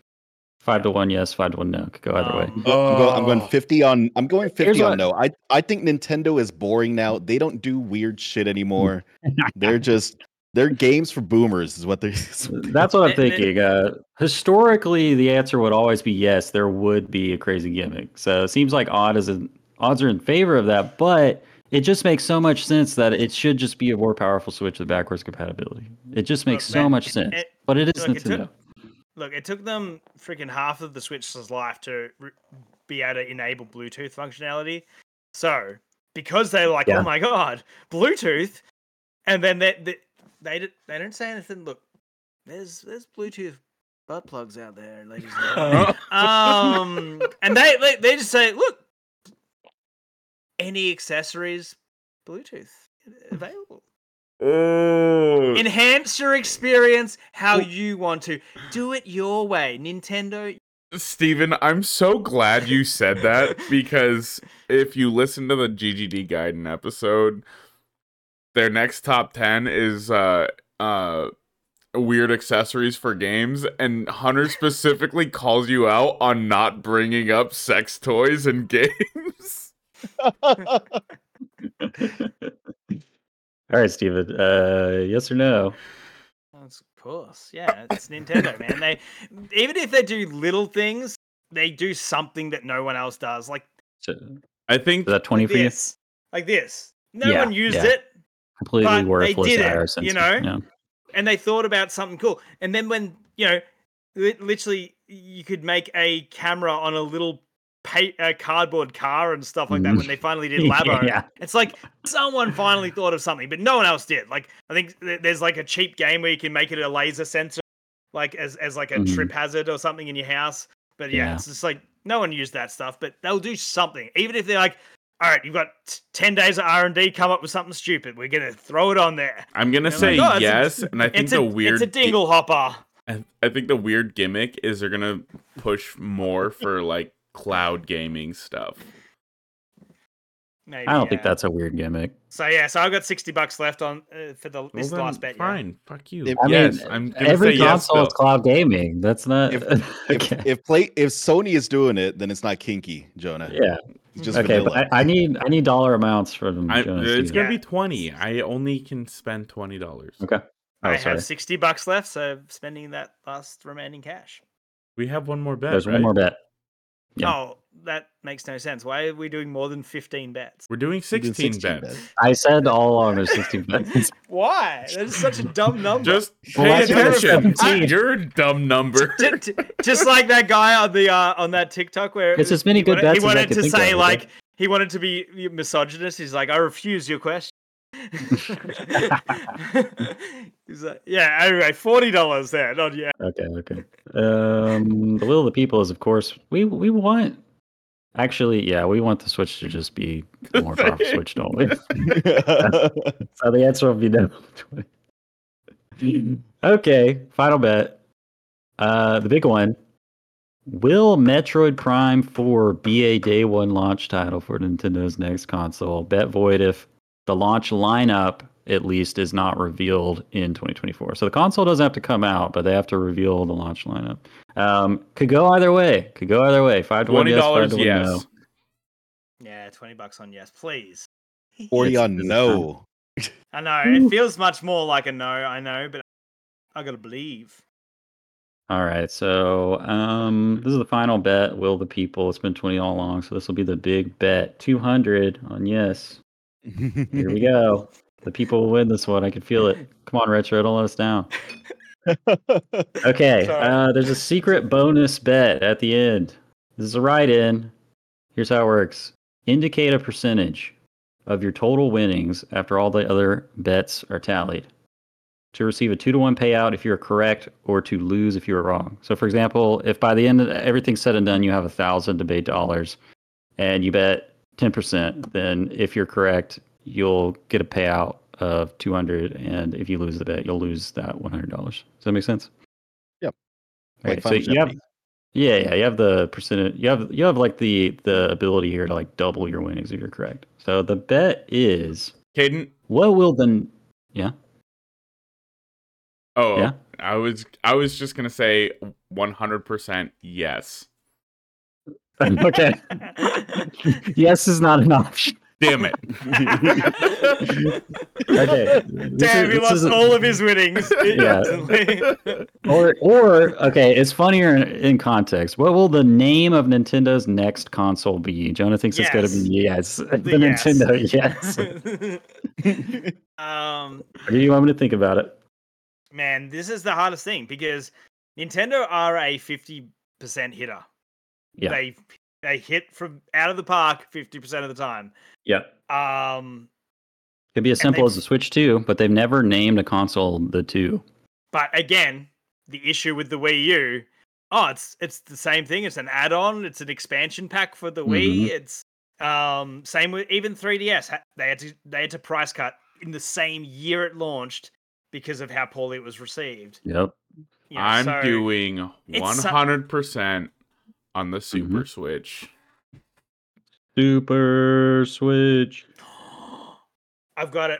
Five to one, yes. Five to one, no. Could go either way. I'm, go- I'm going Oh. 50 on I'm going 50 Here's on what- no. I I think Nintendo is boring now. They don't do weird shit anymore. [laughs] they're just they're games for boomers is what they're [laughs] That's what I'm Th- th- thinking. Uh, historically, the answer would always be yes. There would be a crazy gimmick. So it seems like odd is in, odds are in favor of that, but it just makes so much sense that it should just be a more powerful Switch with backwards compatibility. It just makes Look, so man, much sense. it- but it is look, it took- Nintendo. Look, it took them freaking half of the Switch's life to re- be able to enable Bluetooth functionality. So, because they're like, Yeah. "Oh my god, Bluetooth," and then they they they, di- they don't say anything. Look, there's there's Bluetooth butt plugs out there, ladies. And gentlemen. [laughs] um, and they, they they just say, "Look, any accessories, Bluetooth available." oh, Enhance your experience how you want to. Do it your way. Nintendo, Steven, I'm so glad you said that because if you listen to the GGD Guiden episode, their next top 10 is uh uh weird accessories for games and Hunter [laughs] specifically calls you out on not bringing up sex toys and [laughs] games. [laughs] All right, Steven. Uh, yes or no? of course, yeah, it's Nintendo, man. They even if they do little things, they do something that no one else does. Like So, I think is that 20 like for you? like this. No Yeah, one used yeah. it, Completely but they worthless did it, you know? Yeah. and they thought about something cool. And then when you know, li- literally, you could make a camera on a little pa- uh, cardboard car and stuff like that. Mhm. When they finally did [laughs] Labo, Yeah. It's like someone finally thought of something, but no one else did. Like I think th- there's like a cheap game where you can make it a laser sensor, like as as like a Mhm. trip hazard or something in your house. But yeah, Yeah. it's just like no one used that stuff, but they'll do something, even if they're like, all right, you've got t- ten days of R and D, come up with something stupid. We're gonna throw it on there. I'm gonna You're say like, "Oh, it's a- yes, and I think It's the a weird it's a dingle hopper. I, I think the weird gimmick is they're gonna push more for like cloud gaming stuff. Maybe, I don't think that's a weird gimmick. So yeah, so I've got sixty bucks left on uh, for the this Well, last then, bet. yeah. Fine, fuck you. If- I yes, mean, I'm gonna every say yes. console is cloud gaming. That's not If- [laughs] okay. If if play if Sony is doing it, then it's not kinky, Jonah. yeah. It's just Okay, vanilla. but I, I need I need dollar amounts for them. I, it's gonna Yeah. be twenty. I only can spend twenty dollars. Okay. Oh, I sorry. have sixty bucks left, so I'm spending that last remaining cash. We have one more bet. There's right? one more bet. Yeah. Oh, that makes no sense. Why are we doing more than fifteen bets? We're doing You did sixteen, 16 bets. I said all along there's 16 [laughs] bets. Why? That's such a dumb number. Just Well, pay I think it's attention. 17. You're a dumb number. J- j- just like that guy on the uh, on that TikTok where It's as many good wanted, bets he as I wanted to think say of, like he wanted to be misogynist. He's like, I refuse your question. [laughs] He's like, yeah, anyway, forty dollars there, not yet. Okay, okay. Um, the will of the people is, of course, we we want. Actually, yeah, we want the Switch to just be [laughs] more powerful Switch, don't we? [laughs] So the answer will be no. [laughs] okay, final bet. Uh, the big one. Will Metroid Prime 4 be a day one launch title for Nintendo's next console? Bet void if the launch lineup, at least, is not revealed in 2024. So the console doesn't have to come out, but they have to reveal the launch lineup. Um, could go either way. Could go either way. Five to one Twenty yes, five dollars, to one yes. no. Yeah, twenty bucks on yes, please. [laughs] Forty It's- on no. I know it feels much more like a no. I know, but I gotta believe. All right, so um, this is the final bet. Will the people? It's been twenty all along, so this will be the big bet. Two hundred on yes. [laughs] Here we go. The people will win this one. I can feel it. Come on, retro, don't let us down. [laughs] Okay, uh, there's a secret bonus bet at the end. This is a write-in. Here's how it works: indicate a percentage of your total winnings after all the other bets are tallied to receive a two to one payout if you're correct or to lose if you were wrong. So, for example, if by the end of everything's said and done, you have a thousand debate dollars and you bet 10%, then if you're correct, you'll get a payout of 200 and if you lose the bet, you'll lose that $100. Does that make sense? Yep. Okay, Like so you have yeah, yeah, you have the percentage. You have you have like the the ability here to like double your winnings if you're correct. So the bet is Caden. what will then yeah Oh, Yeah? I was I was just gonna say one hundred percent yes. [laughs] okay [laughs] yes is not an option. Damn it. [laughs] Okay, Damn, is- he this lost all of his winnings. Yeah. [laughs] or or okay, it's funnier in, in context. What will the name of Nintendo's next console be? Jonah thinks it's going to be yes. [laughs] The, yes. Nintendo yes. um, do you want me to think about it? man, this is the hardest thing because Nintendo are a fifty percent hitter. Yeah. They they hit from out of the park 50% of the time. Yeah. Um could be as simple as the Switch 2, but they've never named a console the 2. But again, the issue with the Wii U, oh, it's it's the same thing. It's an add-on, it's an expansion pack for the Wii. Mm-hmm. It's um same with even 3DS. They had to they had to price cut in the same year it launched because of how poorly it was received. Yep. I'm so doing 100% on the Super Mhm. Switch. Super Switch. [gasps] I've got it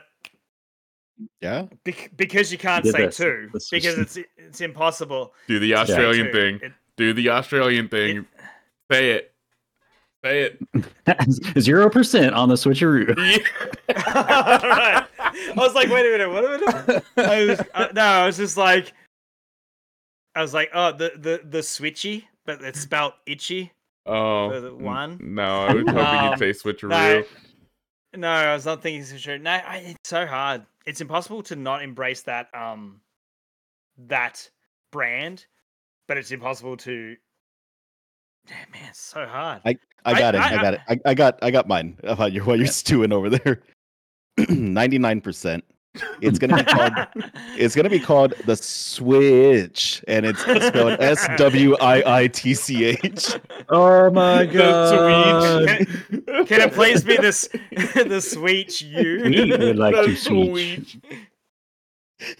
yeah. bec- because you can't did say this. two This because it's it's impossible. Do the Australian thing. It- Do the Australian thing. Say it. Say it. [laughs] Zero percent on the switcheroo. [laughs] Alright. I was like, wait a minute, what am I doing? I was, uh, no, I was just like, I was like, oh, the the the switchy, but it's spelled itchy. Oh, For the n- one? No, I was hoping Um, you'd say switcheroo. No, no, I was not thinking switcheroo. No, I, it's so hard. It's impossible to not embrace that um that brand, but it's impossible to. Damn, man, it's so hard. I I- got it. I- I, got it. I, I got I got mine about your what you're stewing over there. [clears throat] Ninety nine percent. It's gonna be called [laughs] it's gonna be called the Switch, and it's spelled S W I I T C H. Oh my The Can, can it please be this [laughs] the Switch you? We would like to That's switch.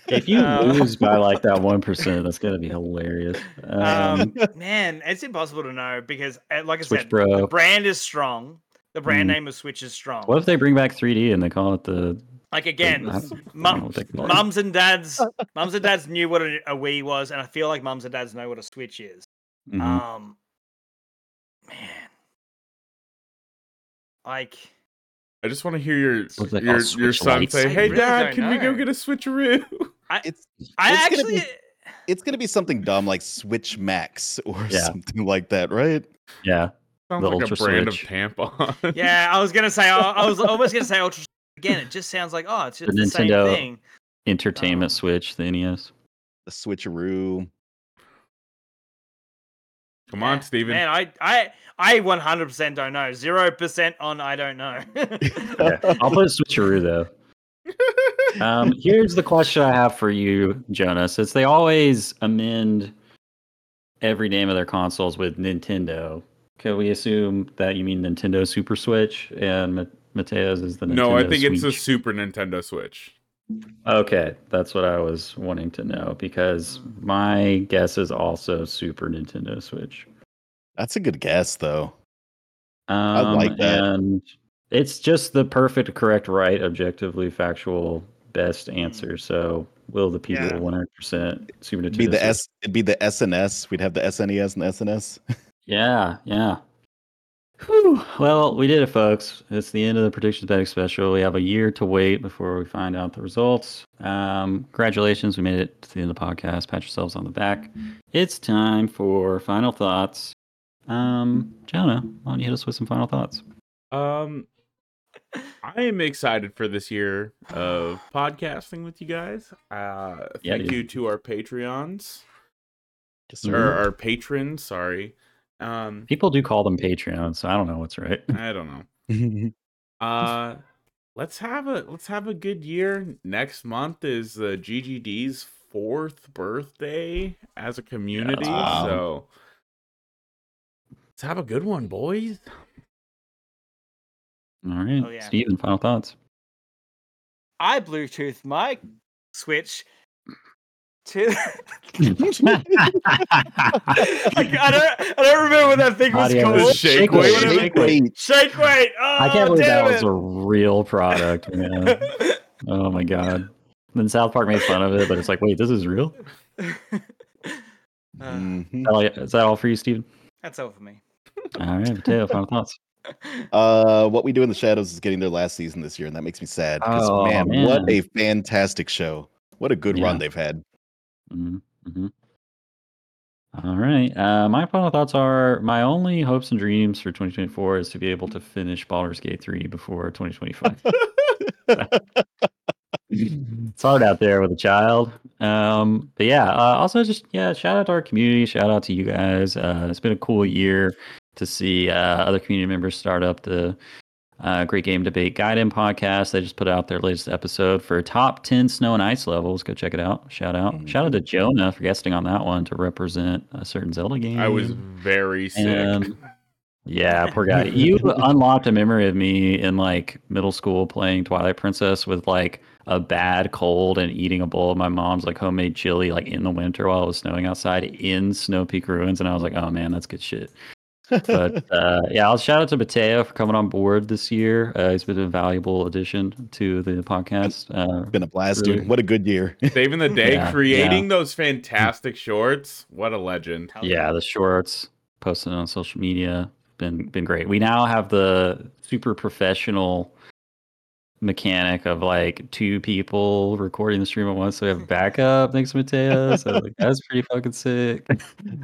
If you Uh, lose by like that one percent, that's gonna be hilarious. Um, Um, man, it's impossible to know because, uh, like I Switch said, Bro. the brand is strong. the brand Mm. name of Switch is strong. What if they bring back 3D and they call it the? Like again, I don't- I don't know mum, what they call it. mums and dads, [laughs] mums and dads knew what a, a Wii was, and I feel like mums and dads know what a Switch is. Mhm. Um, man, like I just want to hear your What's that your, your son lights? say, "Hey, really Dad, don't can we go get a switcheroo?" [laughs] It's I It's gonna actually. be- it's gonna be something dumb like Switch Max [laughs] or Yeah. something like that, right? Yeah. Sounds The like Ultra a brand Switch. of tampon. Yeah, I was gonna say. I, I was almost gonna say Ultra. Again, it just sounds like oh, it's just The the, same Nintendo- thing. Entertainment Um, Switch, the NES. The Switcheroo. Come on, Yeah, Steven. Man, I I I 100% don't know. Zero percent on I don't know. [laughs] Yeah. I'll put a switcheroo though. [laughs] Um, here's the question I have for you, Jonas. Since they always amend every name of their consoles with Nintendo, can we assume that you mean Nintendo Super Switch and Ma- Mateo's is the Nintendo no, I think it's a Super Nintendo Switch. Okay, that's what I was wanting to know because my guess is also Super Nintendo Switch. That's a good guess, though. Um, like that. And it's just the perfect, correct, right, objectively factual, best answer. So will the people Yeah. 100% Super Nintendo be the Switch? S. It'd be the SNS. We'd have the SNES and the SNS. [laughs] Yeah, yeah. Whew. Well, we did it, folks. It's the end of the predictions betting special. We have a year to wait before we find out the results. Um, congratulations, we made it to the end of the podcast. Pat yourselves on the back. It's time for final thoughts. Um, Jonah, why don't you hit us with some final thoughts? Um, I am excited for this year of podcasting with you guys. Uh, thank dude. you to our Patreons Yes, or our patrons. Sorry. Um, People do call them Patreon, so I don't know what's right. I don't know. [laughs] Uh, let's have a let's have a good year. Next month is uh, GGD's fourth birthday as a community, Wow. so let's have a good one, boys. All right, Oh, yeah. Steven, final thoughts. I Bluetooth my Switch to. [laughs] [laughs] I, I don't. I don't remember what that thing was Audio called. was Shake weight. shake weight. Shake weight. Oh, I can't believe that damn was a real product, [laughs] man. oh my god. Then South Park made fun of it, but it's like, wait, this is real? Uh, Mhm. Oh. Is that all for you, Steven? that's all for me. All right, Mateo, final thoughts. Uh, what we do in the shadows is getting their last season this year, and that makes me sad. Because Oh, man, what a fantastic show! What a good run they've had. Mm-hmm. All right. Uh, my final thoughts are my only hopes and dreams for 2024 is to be able to finish Baldur's Gate 3 before 2025. [laughs] it's hard out there with a child. Um, but yeah, uh, also just yeah, shout out to our community. Shout out to you guys. Uh, it's been a cool year to see uh, other community members start up the uh, Great Game Debate Guide-In podcast. They just put out their latest episode for top 10 snow and ice levels. Go check it out. Shout out. Mhm. Shout out to Jonah for guesting on that one to represent a certain Zelda game. I was very sick. And- Yeah, poor guy. [laughs] You unlocked a memory of me in like middle school playing Twilight Princess with like a bad cold and eating a bowl of my mom's like homemade chili like in the winter while it was snowing outside in Snow Peak Ruins, and I was like, oh man, that's good shit. But uh, yeah, I'll shout out to Mateo for coming on board this year. Uh, he's been a valuable addition to the podcast. Uh, Been a blast, Really? dude. What a good year. [laughs] Saving the day, Yeah, creating those fantastic shorts. What a legend. Hell yeah, the shorts posted on social media been been great. We now have the super professional mechanic of like two people recording the stream at once. So we have backup. Thanks, Mateo. So like, that's pretty fucking sick.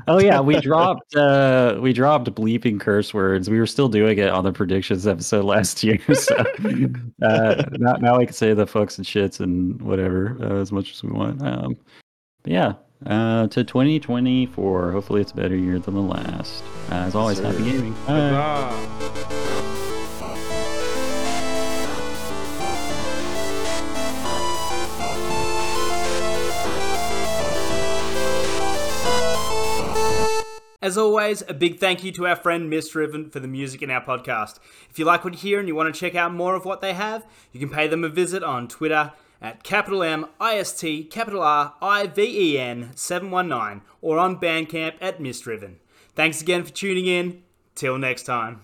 oh yeah, we dropped uh we dropped bleeping curse words. We were still doing it on the predictions episode last year. [laughs] So uh now, now we can say the fucks and shits and whatever uh, as much as we want. Um but yeah, uh, to 2024. Hopefully, it's a better year than the last. Uh, as always, Sir. happy gaming. Bye. Huzzah. As always, a big thank you to our friend Mist Riven for the music in our podcast. If you like what you hear and you want to check out more of what they have, you can pay them a visit on Twitter at capital M I S T capital R I V E N 719 or on Bandcamp at Mist Riven. Thanks again for tuning in. Till next time.